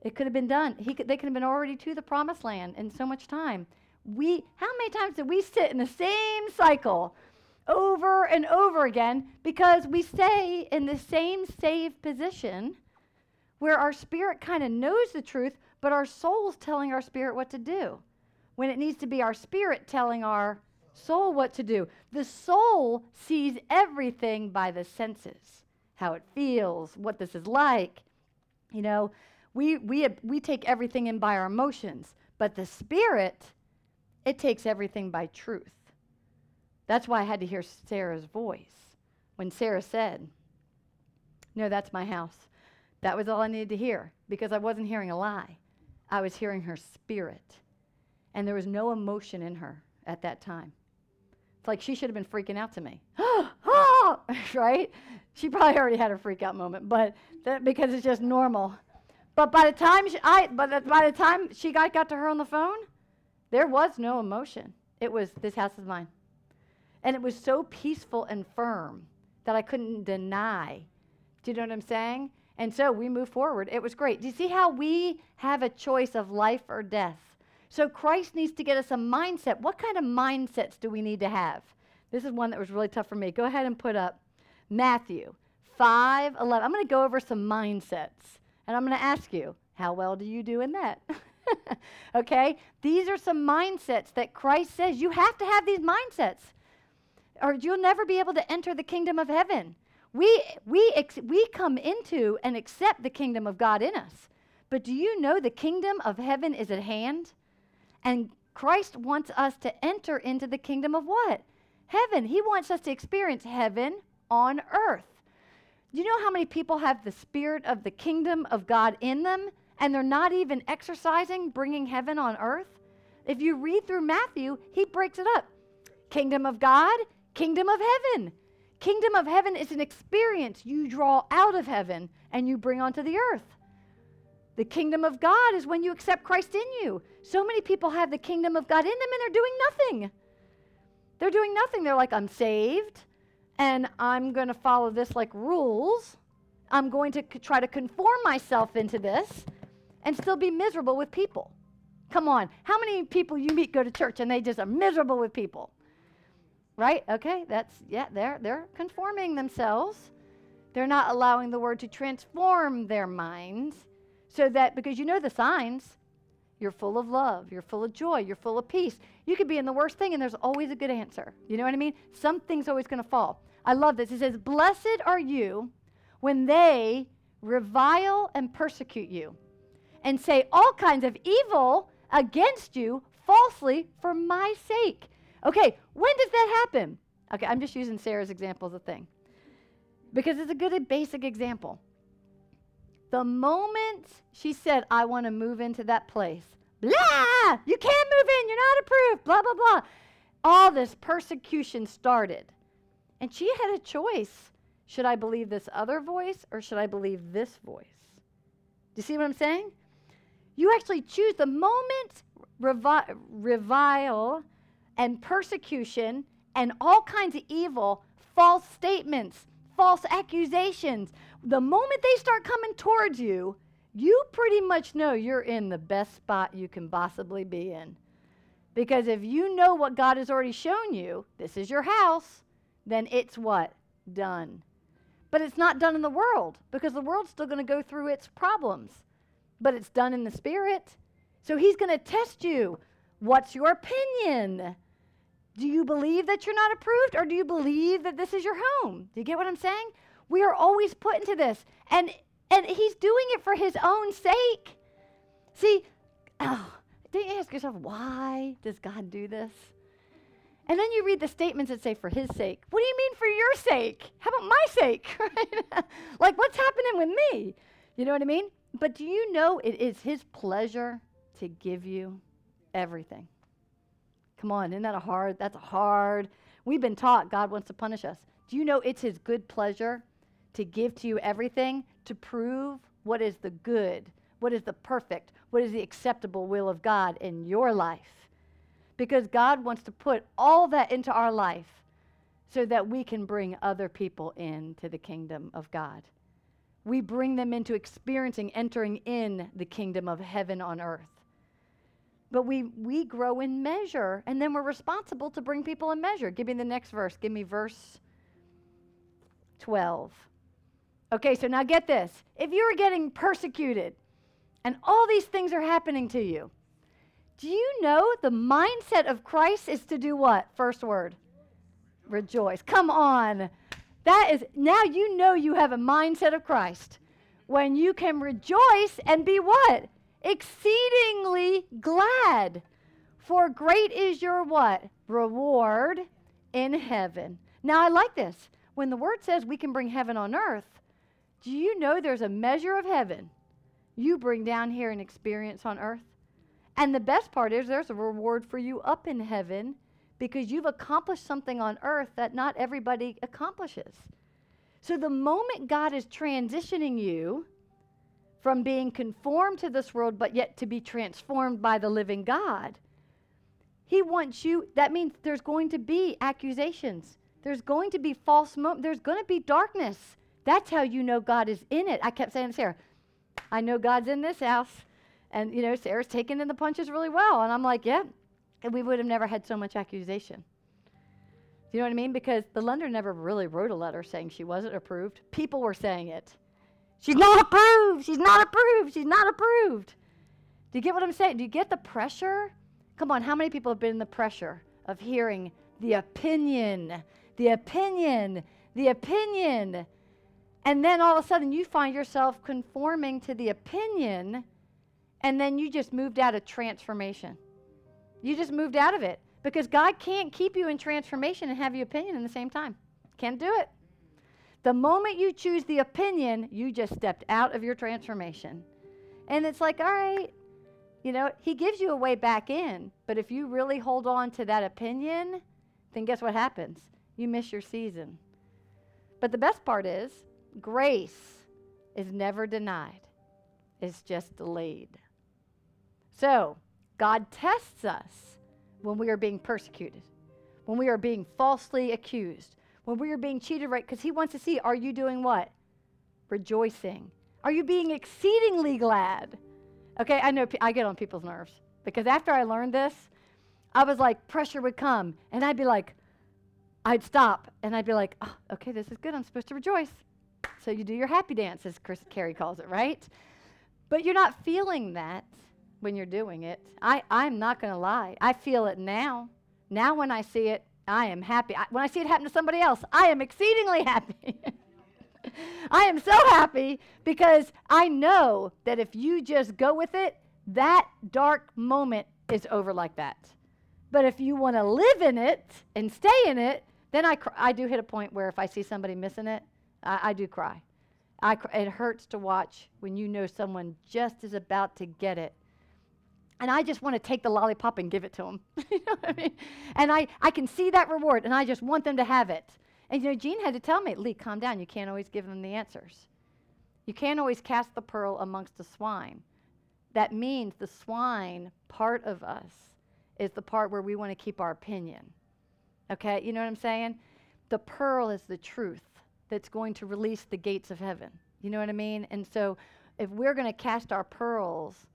It could have been done. He could, they could have been already to the promised land in so much time we how many times do we sit in the same cycle over and over again because we stay in the same safe position where our spirit kind of knows the truth but our soul's telling our spirit what to do when it needs to be our spirit telling our soul what to do? The soul sees everything by the senses how it feels what this is like. You know we we we take everything in by our emotions but the spirit it takes everything by truth. That's why I had to hear Sarah's voice when Sarah said, No, that's my house. That was all I needed to hear because I wasn't hearing a lie. I was hearing her spirit. And there was no emotion in her at that time. It's like she should have been freaking out to me. right? She probably already had a freak out moment, but that, because it's just normal. But by the time she, I, but by the time she got, got to her on the phone, there was no emotion. It was, this house is mine. And it was so peaceful and firm that I couldn't deny. Do you know what I'm saying? And so we moved forward. It was great. Do you see how we have a choice of life or death? So Christ needs to get us a mindset. What kind of mindsets do we need to have? This is one that was really tough for me. Go ahead and put up Matthew 5 11. I'm going to go over some mindsets. And I'm going to ask you, how well do you do in that? okay? These are some mindsets that Christ says you have to have these mindsets, or you'll never be able to enter the kingdom of heaven. We, we, ex- we come into and accept the kingdom of God in us. But do you know the kingdom of heaven is at hand? And Christ wants us to enter into the kingdom of what? Heaven. He wants us to experience heaven on earth. Do you know how many people have the spirit of the kingdom of God in them and they're not even exercising bringing heaven on earth? If you read through Matthew, he breaks it up kingdom of God, kingdom of heaven. Kingdom of heaven is an experience you draw out of heaven and you bring onto the earth. The kingdom of God is when you accept Christ in you. So many people have the kingdom of God in them and they're doing nothing. They're doing nothing. They're like, I'm saved and I'm going to follow this like rules. I'm going to c- try to conform myself into this and still be miserable with people. Come on. How many people you meet go to church and they just are miserable with people? Right? Okay, that's yeah, they're they're conforming themselves. They're not allowing the word to transform their minds so that because you know the signs, you're full of love, you're full of joy, you're full of peace. You could be in the worst thing and there's always a good answer. You know what I mean? Something's always going to fall. I love this. It says, "Blessed are you when they revile and persecute you and say all kinds of evil against you falsely for my sake." Okay, when does that happen? Okay, I'm just using Sarah's example as a thing because it's a good basic example. The moment she said, I want to move into that place, blah, you can't move in, you're not approved, blah, blah, blah. All this persecution started. And she had a choice. Should I believe this other voice or should I believe this voice? Do you see what I'm saying? You actually choose the moment revi- revile and persecution and all kinds of evil, false statements, false accusations, the moment they start coming towards you, you pretty much know you're in the best spot you can possibly be in. Because if you know what God has already shown you, this is your house, then it's what? Done. But it's not done in the world because the world's still going to go through its problems. But it's done in the spirit. So he's going to test you. What's your opinion? Do you believe that you're not approved or do you believe that this is your home? Do you get what I'm saying? We are always put into this. And and he's doing it for his own sake. See, oh, didn't you ask yourself, why does God do this? And then you read the statements that say, for his sake. What do you mean for your sake? How about my sake? like, what's happening with me? You know what I mean? But do you know it is his pleasure to give you everything? Come on, isn't that a hard? That's a hard. We've been taught God wants to punish us. Do you know it's his good pleasure to give to you everything to prove what is the good, what is the perfect, what is the acceptable will of God in your life. Because God wants to put all that into our life so that we can bring other people into the kingdom of God. We bring them into experiencing, entering in the kingdom of heaven on earth. But we, we grow in measure, and then we're responsible to bring people in measure. Give me the next verse. Give me verse 12. Okay, so now get this. If you are getting persecuted and all these things are happening to you, do you know the mindset of Christ is to do what? First word rejoice. Come on. That is, now you know you have a mindset of Christ when you can rejoice and be what? Exceedingly glad. For great is your what? Reward in heaven. Now I like this. When the word says we can bring heaven on earth, do you know there's a measure of heaven you bring down here and experience on earth? And the best part is there's a reward for you up in heaven because you've accomplished something on earth that not everybody accomplishes. So the moment God is transitioning you from being conformed to this world, but yet to be transformed by the living God. He wants you, that means there's going to be accusations. There's going to be false. There's going to be darkness. That's how you know God is in it. I kept saying to Sarah, I know God's in this house. And, you know, Sarah's taking in the punches really well. And I'm like, yeah. We would have never had so much accusation. Do you know what I mean? Because the lender never really wrote a letter saying she wasn't approved. People were saying it. She's not approved. She's not approved. She's not approved. Do you get what I'm saying? Do you get the pressure? Come on, how many people have been in the pressure of hearing the opinion, the opinion, the opinion? And then all of a sudden you find yourself conforming to the opinion, and then you just moved out of transformation. You just moved out of it because God can't keep you in transformation and have your opinion in the same time. Can't do it. The moment you choose the opinion, you just stepped out of your transformation. And it's like, all right, you know, he gives you a way back in, but if you really hold on to that opinion, then guess what happens? You miss your season. But the best part is, grace is never denied, it's just delayed. So, God tests us when we are being persecuted, when we are being falsely accused, when we are being cheated, right? Because He wants to see are you doing what? Rejoicing. Are you being exceedingly glad? Okay, I know I get on people's nerves because after I learned this, I was like, pressure would come, and I'd be like, I'd stop, and I'd be like, oh, okay, this is good. I'm supposed to rejoice. So you do your happy dance, as Chris Carey calls it, right? But you're not feeling that when you're doing it. I, I'm not going to lie. I feel it now. Now, when I see it, I am happy. I, when I see it happen to somebody else, I am exceedingly happy. I am so happy because I know that if you just go with it, that dark moment is over like that. But if you want to live in it and stay in it, then I, cr- I do hit a point where if I see somebody missing it, I, I do cry. I cr- it hurts to watch when you know someone just is about to get it. And I just want to take the lollipop and give it to them. you know what I mean? And I, I can see that reward, and I just want them to have it. And you know, Gene had to tell me, Leigh, calm down. You can't always give them the answers. You can't always cast the pearl amongst the swine. That means the swine part of us is the part where we want to keep our opinion. Okay, you know what I'm saying? The pearl is the truth that's going to release the gates of heaven. You know what I mean? And so if we're going to cast our pearls,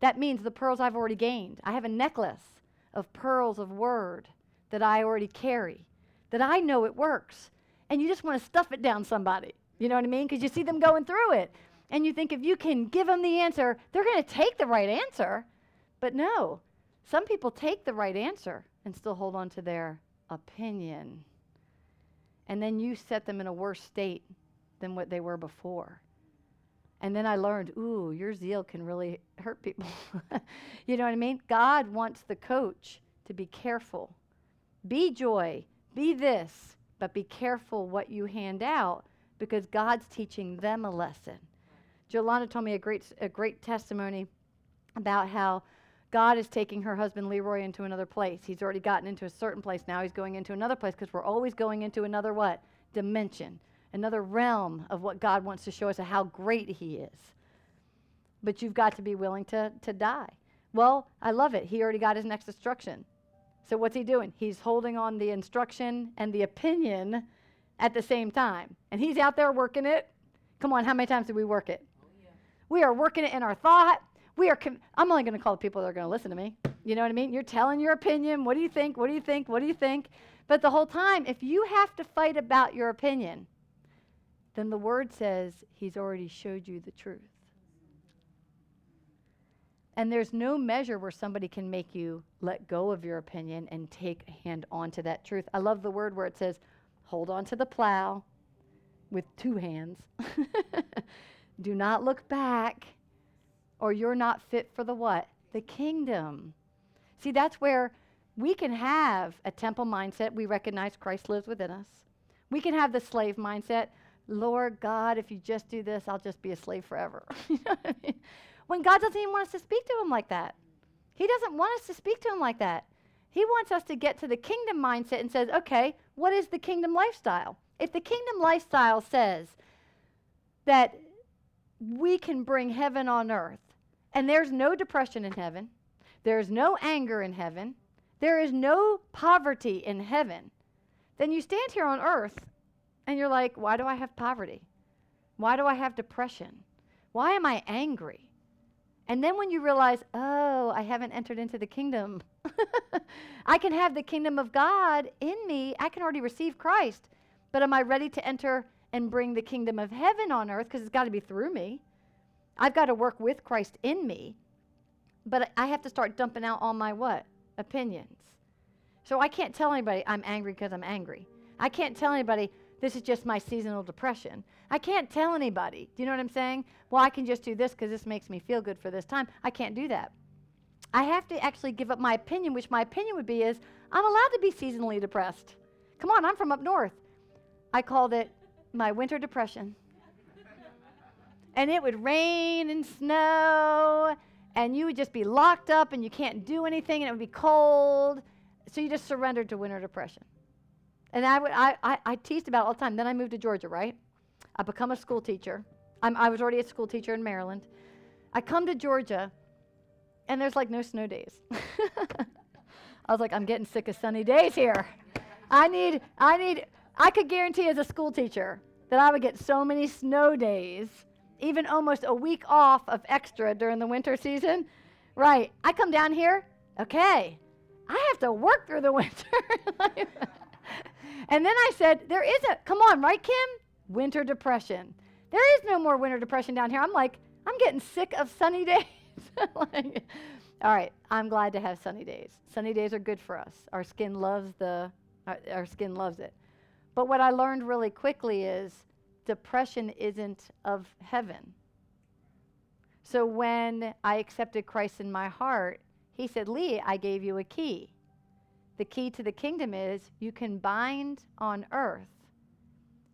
that means the pearls I've already gained. I have a necklace of pearls of word that I already carry that I know it works. And you just want to stuff it down somebody. You know what I mean? Because you see them going through it. And you think if you can give them the answer, they're going to take the right answer. But no, some people take the right answer and still hold on to their opinion. And then you set them in a worse state than what they were before. And then I learned, ooh, your zeal can really hurt people. you know what I mean? God wants the coach to be careful. Be joy, be this, but be careful what you hand out because God's teaching them a lesson. Jolanda told me a great, a great testimony about how God is taking her husband Leroy into another place. He's already gotten into a certain place. Now he's going into another place because we're always going into another what? Dimension, another realm of what God wants to show us of how great he is. But you've got to be willing to, to die. Well, I love it. He already got his next instruction. So what's he doing? He's holding on the instruction and the opinion at the same time. And he's out there working it. Come on, how many times do we work it? Oh, yeah. We are working it in our thought. We are com- I'm only going to call the people that are going to listen to me. You know what I mean? You're telling your opinion. What do you think? What do you think? What do you think? But the whole time, if you have to fight about your opinion, then the word says he's already showed you the truth. And there's no measure where somebody can make you let go of your opinion and take a hand onto that truth. I love the word where it says, hold on to the plow with two hands. Do not look back, or you're not fit for the what? The kingdom. See, that's where we can have a temple mindset. We recognize Christ lives within us. We can have the slave mindset. Lord God, if you just do this, I'll just be a slave forever. you know I mean? when God doesn't even want us to speak to him like that. He doesn't want us to speak to him like that. He wants us to get to the kingdom mindset and says, okay, what is the kingdom lifestyle? If the kingdom lifestyle says that we can bring heaven on earth, and there's no depression in heaven, there's no anger in heaven, there is no poverty in heaven, then you stand here on earth and you're like, why do I have poverty? Why do I have depression? Why am I angry? And then when you realize, oh, I haven't entered into the kingdom, I can have the kingdom of God in me. I can already receive Christ. But am I ready to enter and bring the kingdom of heaven on earth? Because it's got to be through me. I've got to work with Christ in me. But I have to start dumping out all my what? Opinions. So I can't tell anybody I'm angry because I'm angry. I can't tell anybody this is just my seasonal depression. I can't tell anybody. Do you know what I'm saying? Well, I can just do this because this makes me feel good for this time. I can't do that. I have to actually give up my opinion, which my opinion would be is I'm allowed to be seasonally depressed. Come on, I'm from up north. I called it my winter depression. and it would rain and snow, and you would just be locked up and you can't do anything, and it would be cold. So you just surrendered to winter depression. And I, would, I, I, I teased about it all the time. Then I moved to Georgia, right? I become a school teacher. I'm, I was already a school teacher in Maryland. I come to Georgia, and there's like no snow days. I was like, I'm getting sick of sunny days here. I need, I need, I could guarantee as a school teacher that I would get so many snow days, even almost a week off of extra during the winter season. Right. I come down here, okay, I have to work through the winter. And then I said, there is a, come on, right, Kim? Winter depression. There is no more winter depression down here. I'm like, I'm getting sick of sunny days. like, all right, I'm glad to have sunny days. Sunny days are good for us. Our skin loves the, our, uh, our skin loves it. But what I learned really quickly is depression isn't of heaven. So when I accepted Christ in my heart, he said, Leigh, I gave you a key. The key to the kingdom is you can bind on earth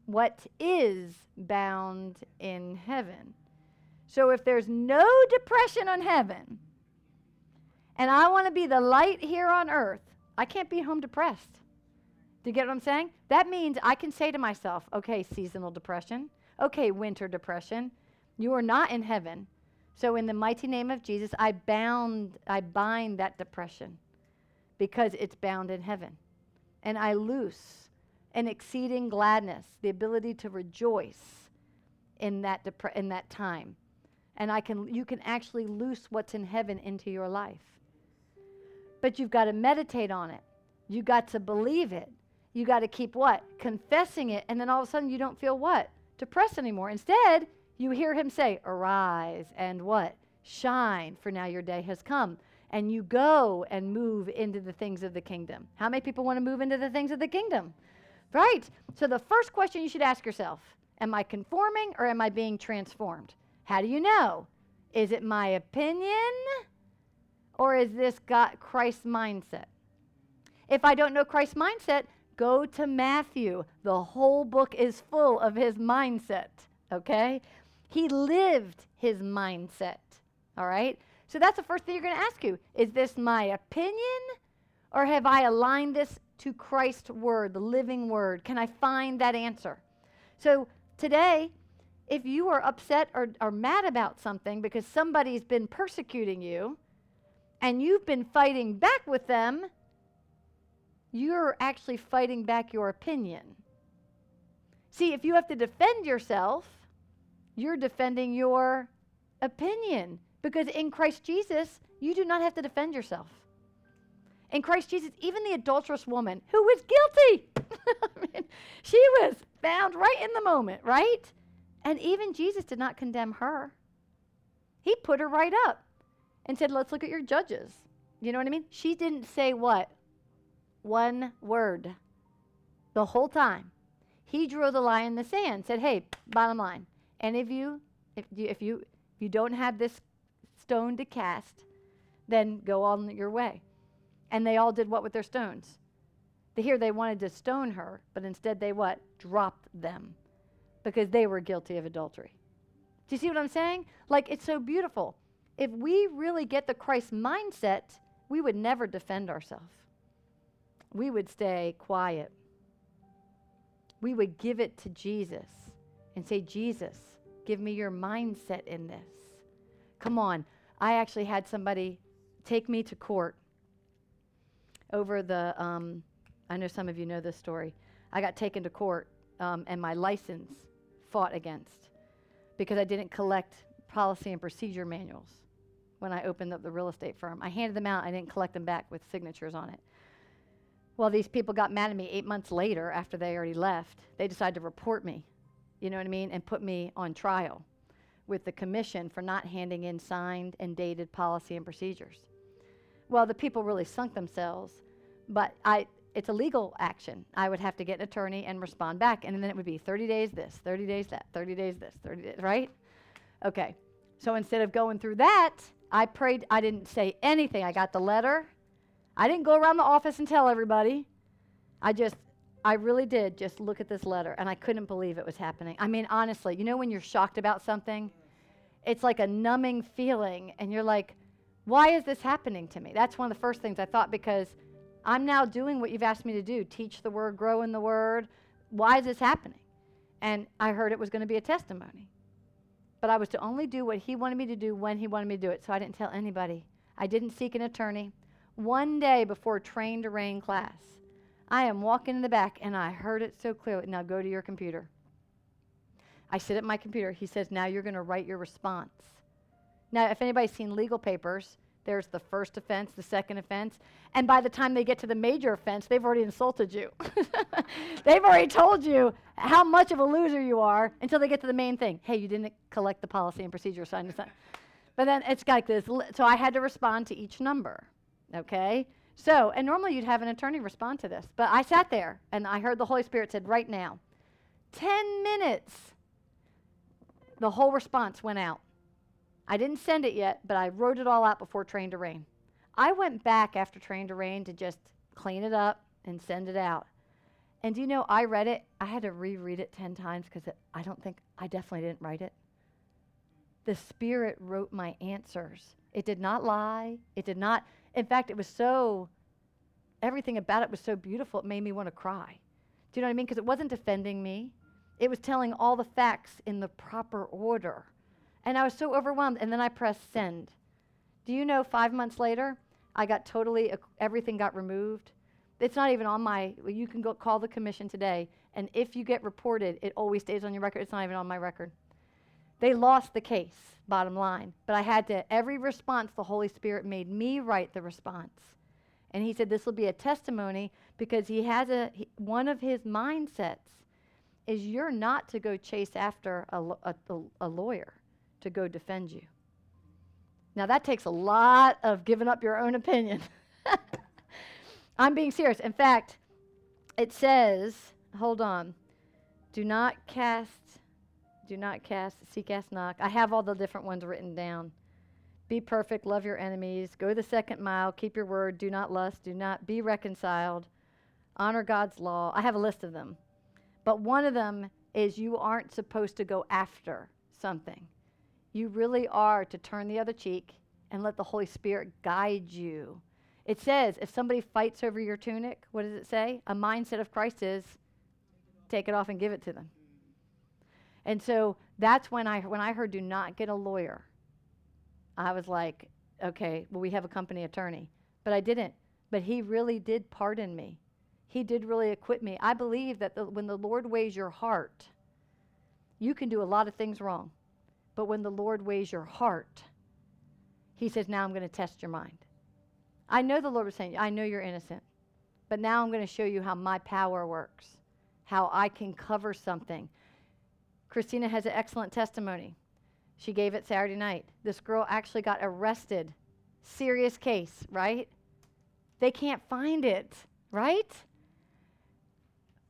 what is bound in heaven. So if there's no depression on heaven, and I want to be the light here on earth, I can't be home depressed. Do you get what I'm saying? That means I can say to myself, okay, seasonal depression, okay, winter depression, you are not in heaven. So in the mighty name of Jesus, I bound, I bind that depression because it's bound in heaven. And I loose an exceeding gladness, the ability to rejoice in that in that time. And I can you can actually loose what's in heaven into your life. But you've got to meditate on it. You got to believe it. You got to keep what? Confessing it and then all of a sudden you don't feel what? Depressed anymore. Instead, you hear him say, Arise and what? Shine, for now your day has come. And you go and move into the things of the kingdom. How many people want to move into the things of the kingdom? Right? So the first question you should ask yourself Am I conforming or am I being transformed? How do you know? Is it my opinion or is this got Christ's mindset? If I don't know Christ's mindset, go to Matthew. The whole book is full of his mindset, okay? He lived his mindset. All right? So that's the first thing you're going to ask you. Is this my opinion or have I aligned this to Christ's word, the living word? Can I find that answer? So today, if you are upset or, or mad about something because somebody's been persecuting you and you've been fighting back with them, you're actually fighting back your opinion. See, if you have to defend yourself, you're defending your opinion. Because in Christ Jesus, you do not have to defend yourself. In Christ Jesus, even the adulterous woman who was guilty, I mean, she was found right in the moment, right? And even Jesus did not condemn her. He put her right up and said, Let's look at your judges. You know what I mean? She didn't say what? One word the whole time. He drew the line in the sand, said, Hey, bottom line, any of you, if you, if you, if you don't have this stone to cast, then go on your way. And they all did what with their stones? Here they wanted to stone her, but instead they what? Dropped them because they were guilty of adultery. Do you see what I'm saying? Like, it's so beautiful. If we really get the Christ mindset, we would never defend ourselves. We would stay quiet. We would give it to Jesus and say, Jesus, Give me your mindset in this. Come on. I actually had somebody take me to court over the, um, I know some of you know this story. I got taken to court um, and my license fought against because I didn't collect policy and procedure manuals when I opened up the real estate firm. I handed them out, I didn't collect them back with signatures on it. Well, these people got mad at me eight months later after they already left. They decided to report me, you know what I mean, and put me on trial with the commission for not handing in signed and dated policy and procedures. Well, the people really sunk themselves, but I, it's a legal action. I would have to get an attorney and respond back, and then it would be 30 days this, 30 days that, 30 days this, 30 days, right? Okay. So instead of going through that, I prayed, I didn't say anything. I got the letter. I didn't go around the office and tell everybody. I just, I really did just look at this letter, and I couldn't believe it was happening. I mean, honestly, you know when you're shocked about something? It's like a numbing feeling, and you're like, why is this happening to me? That's one of the first things I thought because I'm now doing what you've asked me to do teach the word, grow in the word. Why is this happening? And I heard it was going to be a testimony. But I was to only do what he wanted me to do when he wanted me to do it. So I didn't tell anybody. I didn't seek an attorney. One day before train to reign class, I am walking in the back and I heard it so clearly. Now go to your computer. I sit at my computer. He says, Now you're going to write your response. Now, if anybody's seen legal papers, there's the first offense, the second offense, and by the time they get to the major offense, they've already insulted you. they've already told you how much of a loser you are until they get to the main thing. Hey, you didn't collect the policy and procedure sign. But then it's like this. So I had to respond to each number. Okay? So, and normally you'd have an attorney respond to this, but I sat there and I heard the Holy Spirit said, right now, 10 minutes, the whole response went out. I didn't send it yet, but I wrote it all out before Train to Reign. I went back after Train to Reign to just clean it up and send it out. And do you know, I read it, I had to reread it 10 times because I don't think, I definitely didn't write it. The Spirit wrote my answers. It did not lie. It did not, in fact, it was so, everything about it was so beautiful, it made me want to cry. Do you know what I mean? Because it wasn't defending me, it was telling all the facts in the proper order. And I was so overwhelmed. And then I pressed send. Do you know five months later, I got totally, everything got removed? It's not even on my, you can go call the commission today. And if you get reported, it always stays on your record. It's not even on my record. They lost the case, bottom line. But I had to, every response, the Holy Spirit made me write the response. And he said, This will be a testimony because he has a, he, one of his mindsets is you're not to go chase after a, a, a lawyer to go defend you. Now, that takes a lot of giving up your own opinion. I'm being serious. In fact, it says, hold on, do not cast, do not cast, seek, ask, knock. I have all the different ones written down. Be perfect, love your enemies, go the second mile, keep your word, do not lust, do not be reconciled, honor God's law. I have a list of them. But one of them is you aren't supposed to go after something. You really are to turn the other cheek and let the Holy Spirit guide you. It says if somebody fights over your tunic, what does it say? A mindset of Christ is take it off and give it to them. And so that's when I when I heard do not get a lawyer. I was like, okay, well we have a company attorney, but I didn't. But he really did pardon me. He did really acquit me. I believe that the, when the Lord weighs your heart, you can do a lot of things wrong. But when the Lord weighs your heart, He says, Now I'm going to test your mind. I know the Lord was saying, I know you're innocent, but now I'm going to show you how my power works, how I can cover something. Christina has an excellent testimony. She gave it Saturday night. This girl actually got arrested. Serious case, right? They can't find it, right?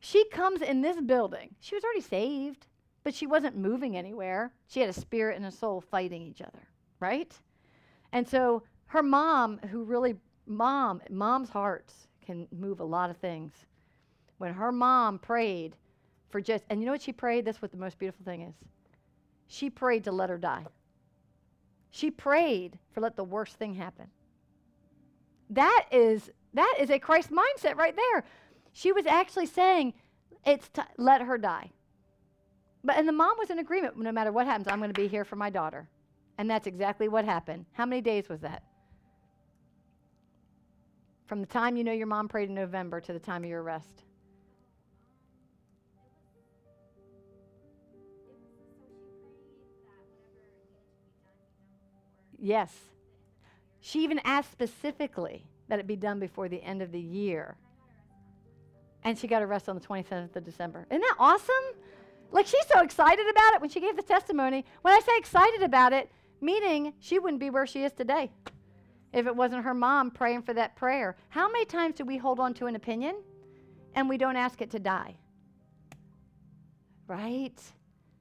She comes in this building. She was already saved but she wasn't moving anywhere. She had a spirit and a soul fighting each other, right? And so her mom, who really, mom, mom's hearts can move a lot of things. When her mom prayed for just, and you know what she prayed? That's what the most beautiful thing is. She prayed to let her die. She prayed for let the worst thing happen. That is that is a Christ mindset right there. She was actually saying, "It's t- let her die." But and the mom was in agreement. No matter what happens, I'm going to be here for my daughter, and that's exactly what happened. How many days was that? From the time you know your mom prayed in November to the time of your arrest. Yes. She even asked specifically that it be done before the end of the year. And she got arrested on the 27th of December. Isn't that awesome? Like she's so excited about it when she gave the testimony. When I say excited about it, meaning she wouldn't be where she is today if it wasn't her mom praying for that prayer. How many times do we hold on to an opinion and we don't ask it to die? Right?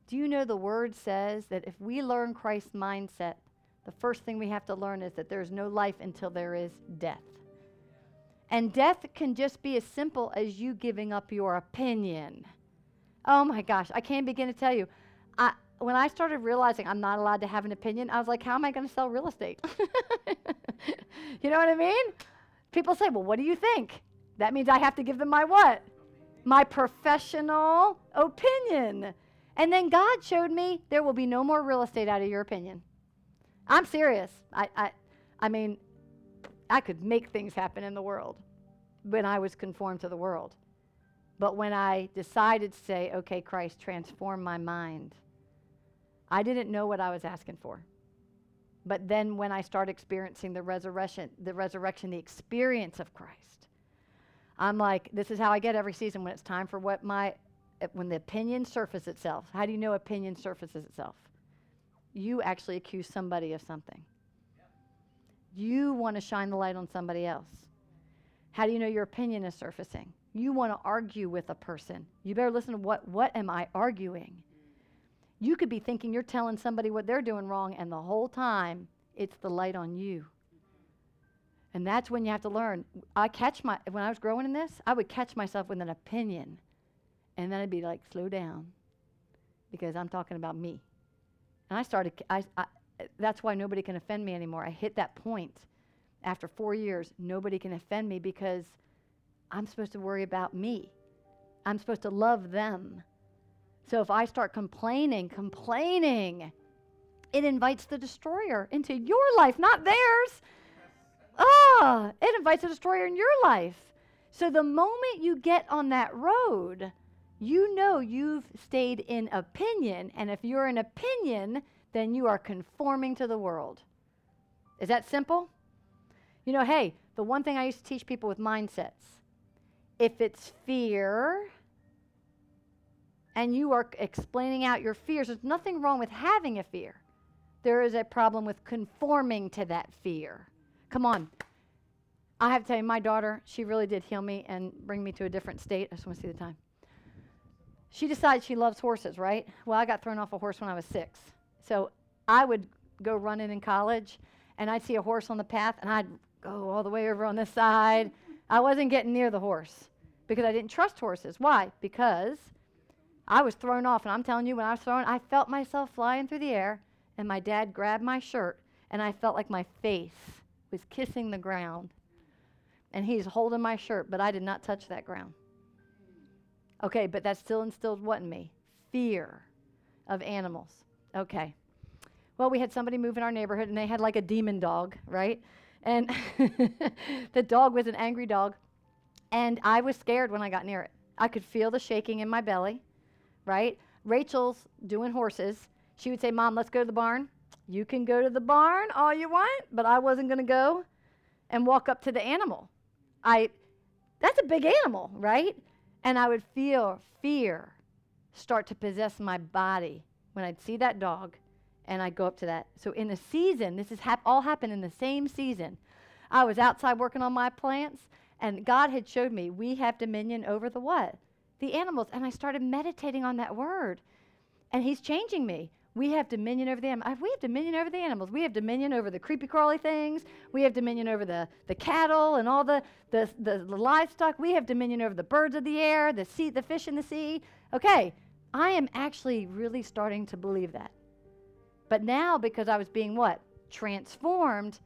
Do you know the word says that if we learn Christ's mindset, the first thing we have to learn is that there is no life until there is death. And death can just be as simple as you giving up your opinion. Oh my gosh, I can't begin to tell you. I, when I started realizing I'm not allowed to have an opinion, I was like, how am I going to sell real estate? you know what I mean? People say, well, what do you think? That means I have to give them my what? My professional opinion. And then God showed me there will be no more real estate out of your opinion. I'm serious. I, I, I mean, I could make things happen in the world when I was conformed to the world. But when I decided to say, okay, Christ, transform my mind, I didn't know what I was asking for. But then when I started experiencing the resurrection, the resurrection, the experience of Christ, I'm like, this is how I get every season when it's time for what my, when the opinion surfaces itself. How do you know opinion surfaces itself? You actually accuse somebody of something. You want to shine the light on somebody else. How do you know your opinion is surfacing? You want to argue with a person. You better listen to what what am I arguing? You could be thinking you're telling somebody what they're doing wrong and the whole time it's the light on you. And that's when you have to learn. I catch my when I was growing in this, I would catch myself with an opinion. And then I'd be like, slow down. Because I'm talking about me. And I started, I, I, that's why nobody can offend me anymore. I hit that point after four years. Nobody can offend me because I'm supposed to worry about me. I'm supposed to love them. So if I start complaining, complaining, it invites the destroyer into your life, not theirs. Ah, it invites the destroyer in your life. So the moment you get on that road, you know you've stayed in opinion. And if you're in opinion, then you are conforming to the world. Is that simple? You know, hey, the one thing I used to teach people with mindsets if it's fear and you are explaining out your fears, there's nothing wrong with having a fear. There is a problem with conforming to that fear. Come on. I have to tell you, my daughter, she really did heal me and bring me to a different state. I just want to see the time. She decides she loves horses, right? Well, I got thrown off a horse when I was six. So I would go running in college and I'd see a horse on the path and I'd go all the way over on this side. I wasn't getting near the horse because I didn't trust horses. Why? Because I was thrown off. And I'm telling you, when I was thrown, I felt myself flying through the air and my dad grabbed my shirt and I felt like my face was kissing the ground. And he's holding my shirt, but I did not touch that ground. Okay, but that still instilled what in me? Fear of animals. Okay. Well, we had somebody move in our neighborhood and they had like a demon dog, right? And the dog was an angry dog. And I was scared when I got near it. I could feel the shaking in my belly, right? Rachel's doing horses. She would say, Mom, let's go to the barn. You can go to the barn all you want, but I wasn't going to go and walk up to the animal. I, that's a big animal, right? And I would feel fear start to possess my body when I'd see that dog and I'd go up to that. So in a season, this has hap- all happened in the same season. I was outside working on my plants and God had showed me we have dominion over the what? The animals. And I started meditating on that word. And he's changing me. We have dominion over the animals. We have dominion over the animals. We have dominion over the creepy crawly things. We have dominion over the, the cattle and all the, the, the, the livestock. We have dominion over the birds of the air, the sea, the fish in the sea. Okay, I am actually really starting to believe that. But now, because I was being what? Transformed,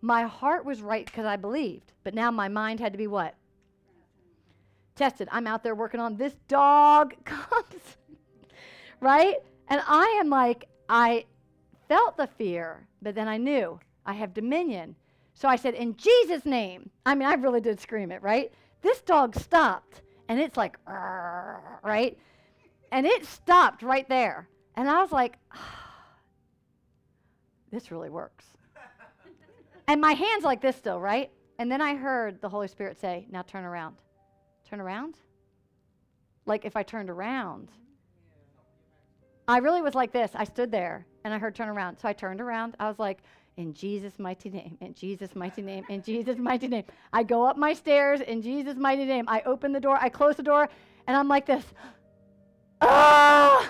my heart was right because I believed. But now my mind had to be what? Tested. I'm out there working on this dog comes right? And I am like, I felt the fear, but then I knew I have dominion. So I said, In Jesus' name. I mean, I really did scream it, right? This dog stopped, and it's like, right? And it stopped right there. And I was like, ah, this really works. and my hand's like this still, right? And then I heard the Holy Spirit say, now turn around. Turn around? Like if I turned around. I really was like this. I stood there and I heard turn around. So I turned around. I was like, in Jesus' mighty name, in Jesus' mighty name, in Jesus' mighty name. I go up my stairs in Jesus' mighty name. I open the door, I close the door, and I'm like this. I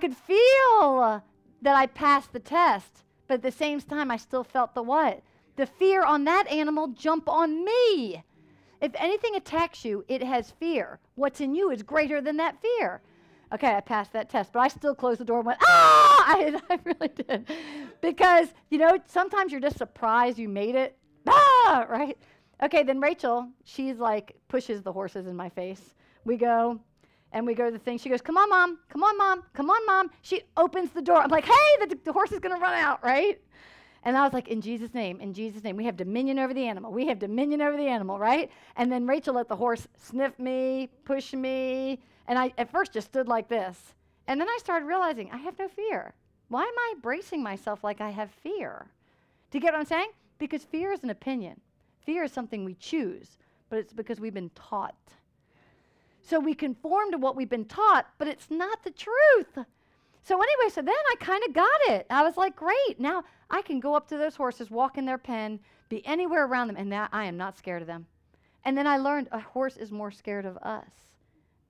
could feel that I passed the test, but at the same time, I still felt the what? The fear on that animal jump on me. If anything attacks you, it has fear. What's in you is greater than that fear. Okay, I passed that test, but I still closed the door and went, ah! I, I really did. Because, you know, sometimes you're just surprised you made it. Ah! Right? Okay, then Rachel, she's like, pushes the horses in my face. We go, and we go to the thing. She goes, Come on, mom. Come on, mom. Come on, mom. She opens the door. I'm like, Hey, the, the horse is going to run out, right? And I was like, In Jesus' name, in Jesus' name, we have dominion over the animal. We have dominion over the animal, right? And then Rachel let the horse sniff me, push me. And I at first just stood like this. And then I started realizing I have no fear. Why am I bracing myself like I have fear? Do you get what I'm saying? Because fear is an opinion. Fear is something we choose, but it's because we've been taught so we conform to what we've been taught, but it's not the truth. So, anyway, so then I kind of got it. I was like, great. Now I can go up to those horses, walk in their pen, be anywhere around them, and that I am not scared of them. And then I learned a horse is more scared of us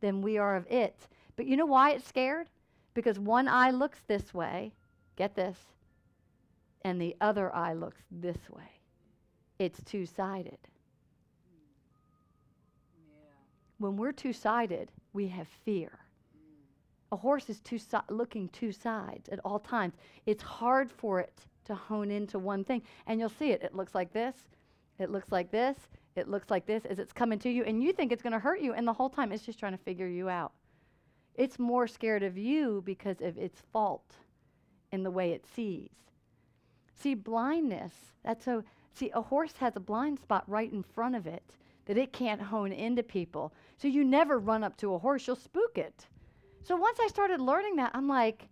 than we are of it. But you know why it's scared? Because one eye looks this way, get this, and the other eye looks this way. It's two sided. when we're two sided, we have fear. A horse is two si- looking two sides at all times. It's hard for it to hone into one thing. And you'll see it. It looks like this, it looks like this, it looks like this as it's coming to you, and you think it's going to hurt you, and the whole time it's just trying to figure you out. It's more scared of you because of its fault in the way it sees. See, blindness, that's so, see, a horse has a blind spot right in front of it that it can't hone into people. So you never run up to a horse, you'll spook it. So once I started learning that, I'm like,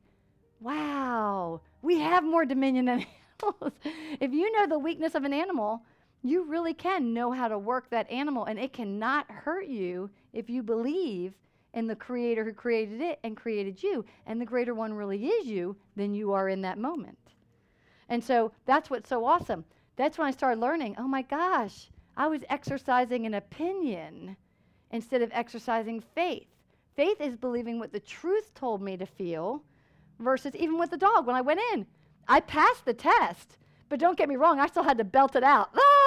wow, we have more dominion than animals. if you know the weakness of an animal, you really can know how to work that animal, and it cannot hurt you if you believe in the creator who created it and created you. And the greater one really is you than you are in that moment. And so that's what's so awesome. That's when I started learning oh my gosh, I was exercising an opinion instead of exercising faith. Faith is believing what the truth told me to feel versus even with the dog when I went in. I passed the test, but don't get me wrong, I still had to belt it out. Ah!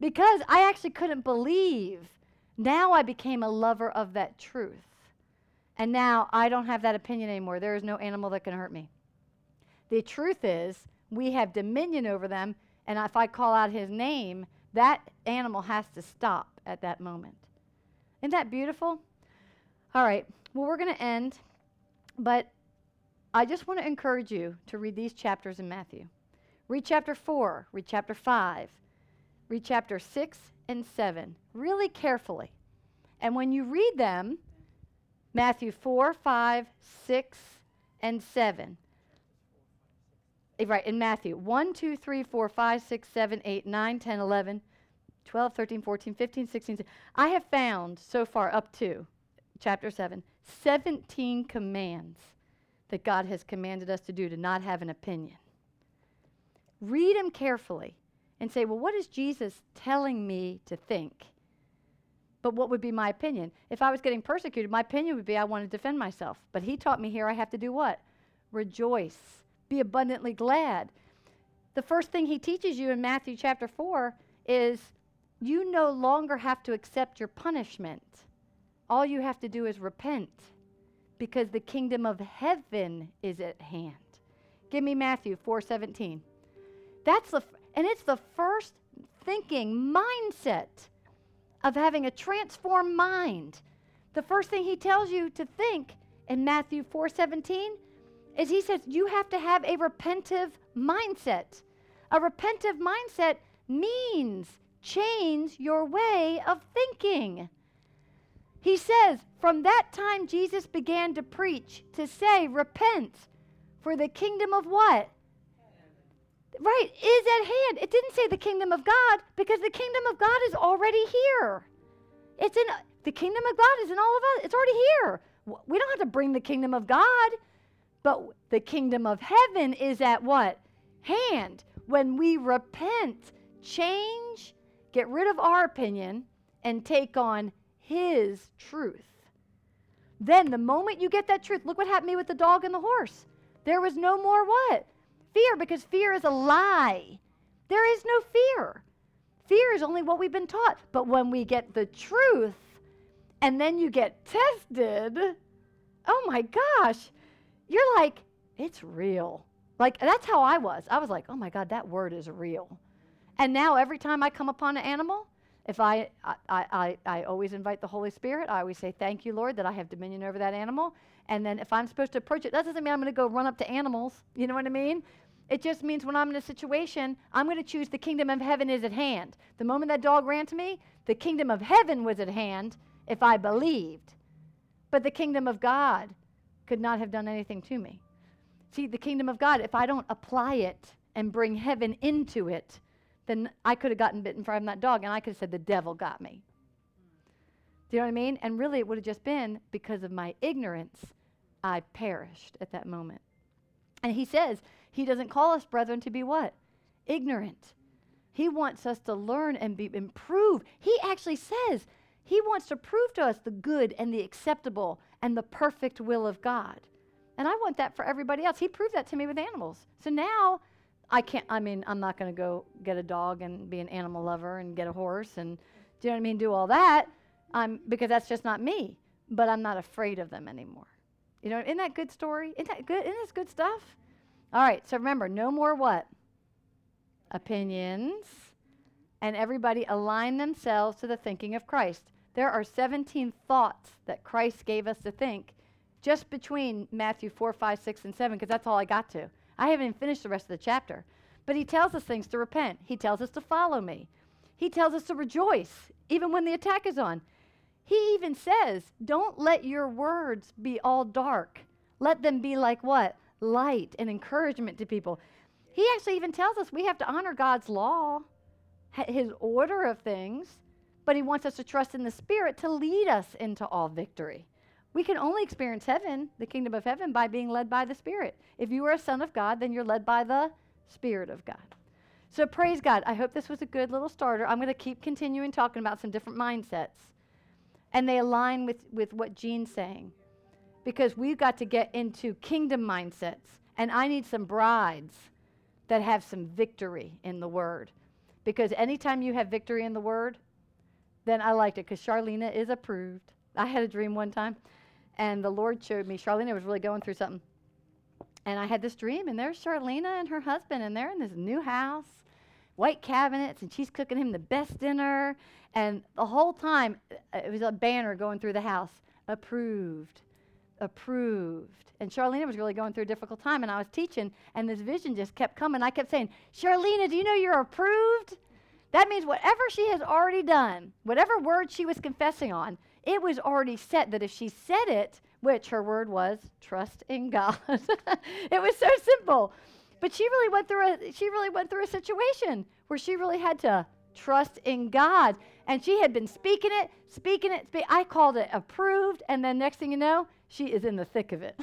Because I actually couldn't believe. Now I became a lover of that truth. And now I don't have that opinion anymore. There is no animal that can hurt me. The truth is, we have dominion over them, and if I call out his name, that animal has to stop at that moment. Isn't that beautiful? All right, well, we're going to end, but I just want to encourage you to read these chapters in Matthew. Read chapter 4, read chapter 5, read chapter 6 and 7 really carefully. And when you read them, Matthew 4, 5, 6, and 7, Eh, right, in Matthew 1, 2, 3, 4, 5, 6, 7, 8, 9, 10, 11, 12, 13, 14, 15, 16. I have found so far up to chapter 7, 17 commands that God has commanded us to do to not have an opinion. Read them carefully and say, well, what is Jesus telling me to think? But what would be my opinion? If I was getting persecuted, my opinion would be I want to defend myself. But he taught me here I have to do what? Rejoice be abundantly glad. The first thing he teaches you in Matthew chapter 4 is you no longer have to accept your punishment. All you have to do is repent because the kingdom of heaven is at hand. Give me Matthew 4:17. That's the f- and it's the first thinking mindset of having a transformed mind. The first thing he tells you to think in Matthew 4:17 is he says you have to have a repentive mindset. A repentive mindset means change your way of thinking. He says, From that time Jesus began to preach, to say, Repent, for the kingdom of what? Right, is at hand. It didn't say the kingdom of God because the kingdom of God is already here. It's in the kingdom of God is in all of us. It's already here. We don't have to bring the kingdom of God, but the kingdom of heaven is at what? Hand. When we repent, change, get rid of our opinion, and take on his truth. Then, the moment you get that truth, look what happened to me with the dog and the horse. There was no more what? Fear, because fear is a lie. There is no fear. Fear is only what we've been taught. But when we get the truth and then you get tested, oh my gosh, you're like, it's real. Like, that's how I was. I was like, oh my God, that word is real. And now every time I come upon an animal, if I, I, I, I always invite the Holy Spirit, I always say, Thank you, Lord, that I have dominion over that animal. And then if I'm supposed to approach it, that doesn't mean I'm going to go run up to animals. You know what I mean? It just means when I'm in a situation, I'm going to choose the kingdom of heaven is at hand. The moment that dog ran to me, the kingdom of heaven was at hand if I believed. But the kingdom of God could not have done anything to me. See, the kingdom of God, if I don't apply it and bring heaven into it, then I could have gotten bitten from that dog and I could have said, The devil got me. Do you know what I mean? And really, it would have just been because of my ignorance, I perished at that moment. And he says, He doesn't call us, brethren, to be what? Ignorant. He wants us to learn and be improve. He actually says he wants to prove to us the good and the acceptable and the perfect will of God. And I want that for everybody else. He proved that to me with animals. So now I can't, I mean, I'm not going to go get a dog and be an animal lover and get a horse and, do you know what I mean, do all that. I'm, because that's just not me. But I'm not afraid of them anymore. You know, isn't that good story? Isn't that good? Isn't this good stuff? All right, so remember, no more what? Opinions. And everybody align themselves to the thinking of Christ. There are 17 thoughts that Christ gave us to think just between Matthew 4, 5, 6, and 7, because that's all I got to. I haven't even finished the rest of the chapter. But he tells us things to repent. He tells us to follow me. He tells us to rejoice, even when the attack is on. He even says, Don't let your words be all dark. Let them be like what? Light and encouragement to people. He actually even tells us we have to honor God's law, his order of things, but he wants us to trust in the Spirit to lead us into all victory. We can only experience heaven, the kingdom of heaven, by being led by the Spirit. If you are a son of God, then you're led by the Spirit of God. So praise God. I hope this was a good little starter. I'm going to keep continuing talking about some different mindsets. And they align with, with what Jean's saying. Because we've got to get into kingdom mindsets. And I need some brides that have some victory in the word. Because anytime you have victory in the word, then I liked it because Charlena is approved. I had a dream one time and the Lord showed me, Charlena was really going through something. And I had this dream, and there's Charlena and her husband, and they're in this new house, white cabinets, and she's cooking him the best dinner. And the whole time, uh, it was a banner going through the house approved, approved. And Charlena was really going through a difficult time, and I was teaching, and this vision just kept coming. I kept saying, Charlena, do you know you're approved? That means whatever she has already done, whatever word she was confessing on, it was already set that if she said it, which her word was trust in God. it was so simple. But she really went through a she really went through a situation where she really had to trust in God. And she had been speaking it, speaking it. I called it approved. And then next thing you know, she is in the thick of it.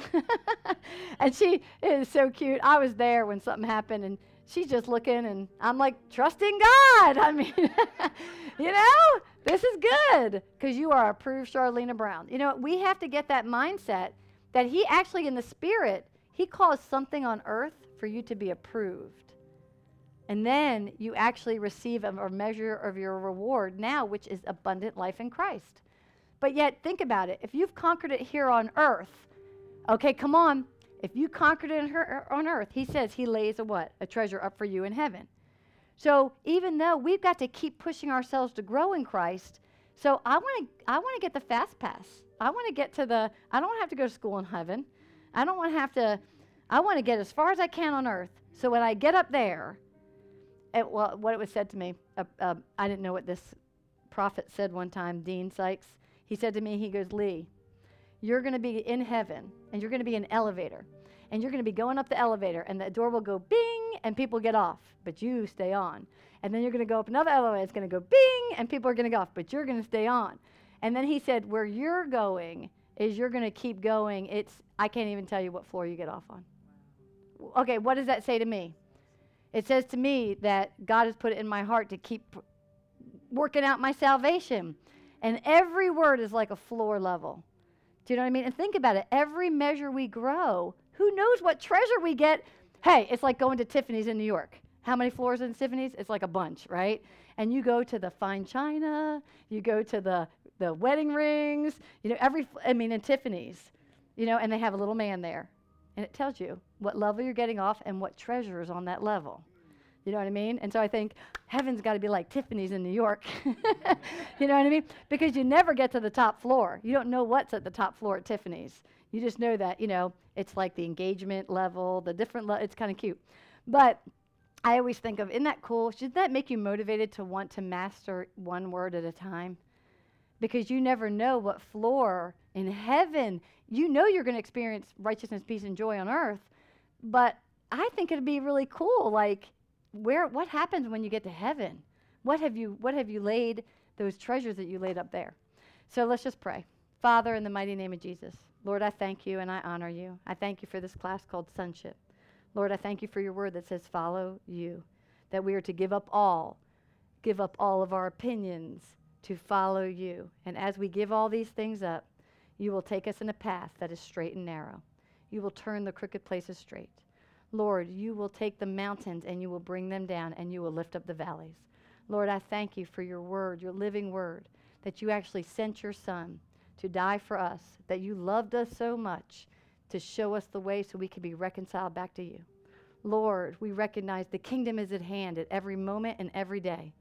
and she is so cute. I was there when something happened and she's just looking and I'm like, trusting God. I mean, you know, this is good because you are approved Charlena Brown. You know, we have to get that mindset that he actually, in the spirit, he caused something on earth for you to be approved. And then you actually receive a, a measure of your reward now, which is abundant life in Christ. But yet, think about it. If you've conquered it here on earth, okay, come on. If you conquered it her, on earth, he says he lays a what? A treasure up for you in heaven. So even though we've got to keep pushing ourselves to grow in Christ, So I want to I want to get the fast pass. I want to get to the I don't have to go to school in heaven. I don't want to have to I want to get as far as I can on earth. So when I get up there, it, well, what it was said to me, uh, uh, I didn't know what this prophet said one time, Dean Sykes. He said to me, he goes, Leigh, you're going to be in heaven and you're going to be in an elevator and you're going to be going up the elevator and the door will go bing and people get off, but you stay on. And then you're going to go up another elevator, it's going to go bing and people are going to go off, but you're going to stay on. And then he said, where you're going is you're going to keep going. It's I can't even tell you what floor you get off on. Okay, what does that say to me? It says to me that God has put it in my heart to keep working out my salvation. And every word is like a floor level. Do you know what I mean? And think about it. Every measure we grow, who knows what treasure we get? Hey, it's like going to Tiffany's in New York. How many floors in Tiffany's? It's like a bunch, right? And you go to the fine china, you go to the the wedding rings, you know, every I mean in Tiffany's, you know, and they have a little man there. And it tells you what level you're getting off and what treasure is on that level. You know what I mean? And so I think heaven's got to be like Tiffany's in New York. you know what I mean? Because you never get to the top floor. You don't know what's at the top floor at Tiffany's. You just know that, you know, it's like the engagement level, the different, it's kind of cute. But I always think of, isn't that cool? Should that make you motivated to want to master one word at a time? Because you never know what floor in heaven, you know you're going to experience righteousness, peace, and joy on earth. But I think it'd be really cool. Like, where what happens when you get to heaven? What have you what have you laid those treasures that you laid up there? So let's just pray. Father, in the mighty name of Jesus, Lord, I thank you and I honor you. I thank you for this class called sonship. Lord, I thank you for your word that says follow you, that we are to give up all, give up all of our opinions to follow you. And as we give all these things up, you will take us in a path that is straight and narrow. You will turn the crooked places straight. Lord, you will take the mountains and you will bring them down and you will lift up the valleys. Lord, I thank you for your word, your living word, that you actually sent your son to die for us, that you loved us so much to show us the way so we can be reconciled back to you. Lord, we recognize the kingdom is at hand at every moment and every day.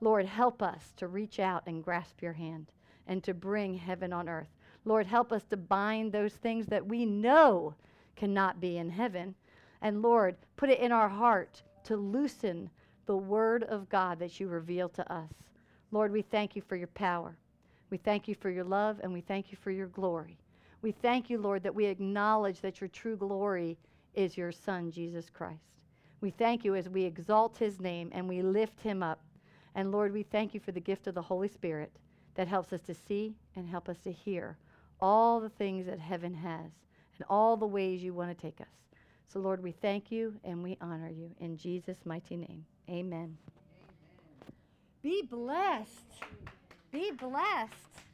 Lord, help us to reach out and grasp your hand and to bring heaven on earth. Lord, help us to bind those things that we know cannot be in heaven and Lord, put it in our heart to loosen the word of God that you reveal to us. Lord, we thank you for your power. We thank you for your love and we thank you for your glory. We thank you, Lord, that we acknowledge that your true glory is your Son, Jesus Christ. We thank you as we exalt his name and we lift him up. And Lord, we thank you for the gift of the Holy Spirit that helps us to see and help us to hear all the things that heaven has and all the ways you want to take us. So, Lord, we thank you and we honor you. In Jesus' mighty name, amen. amen. Be blessed. Be blessed.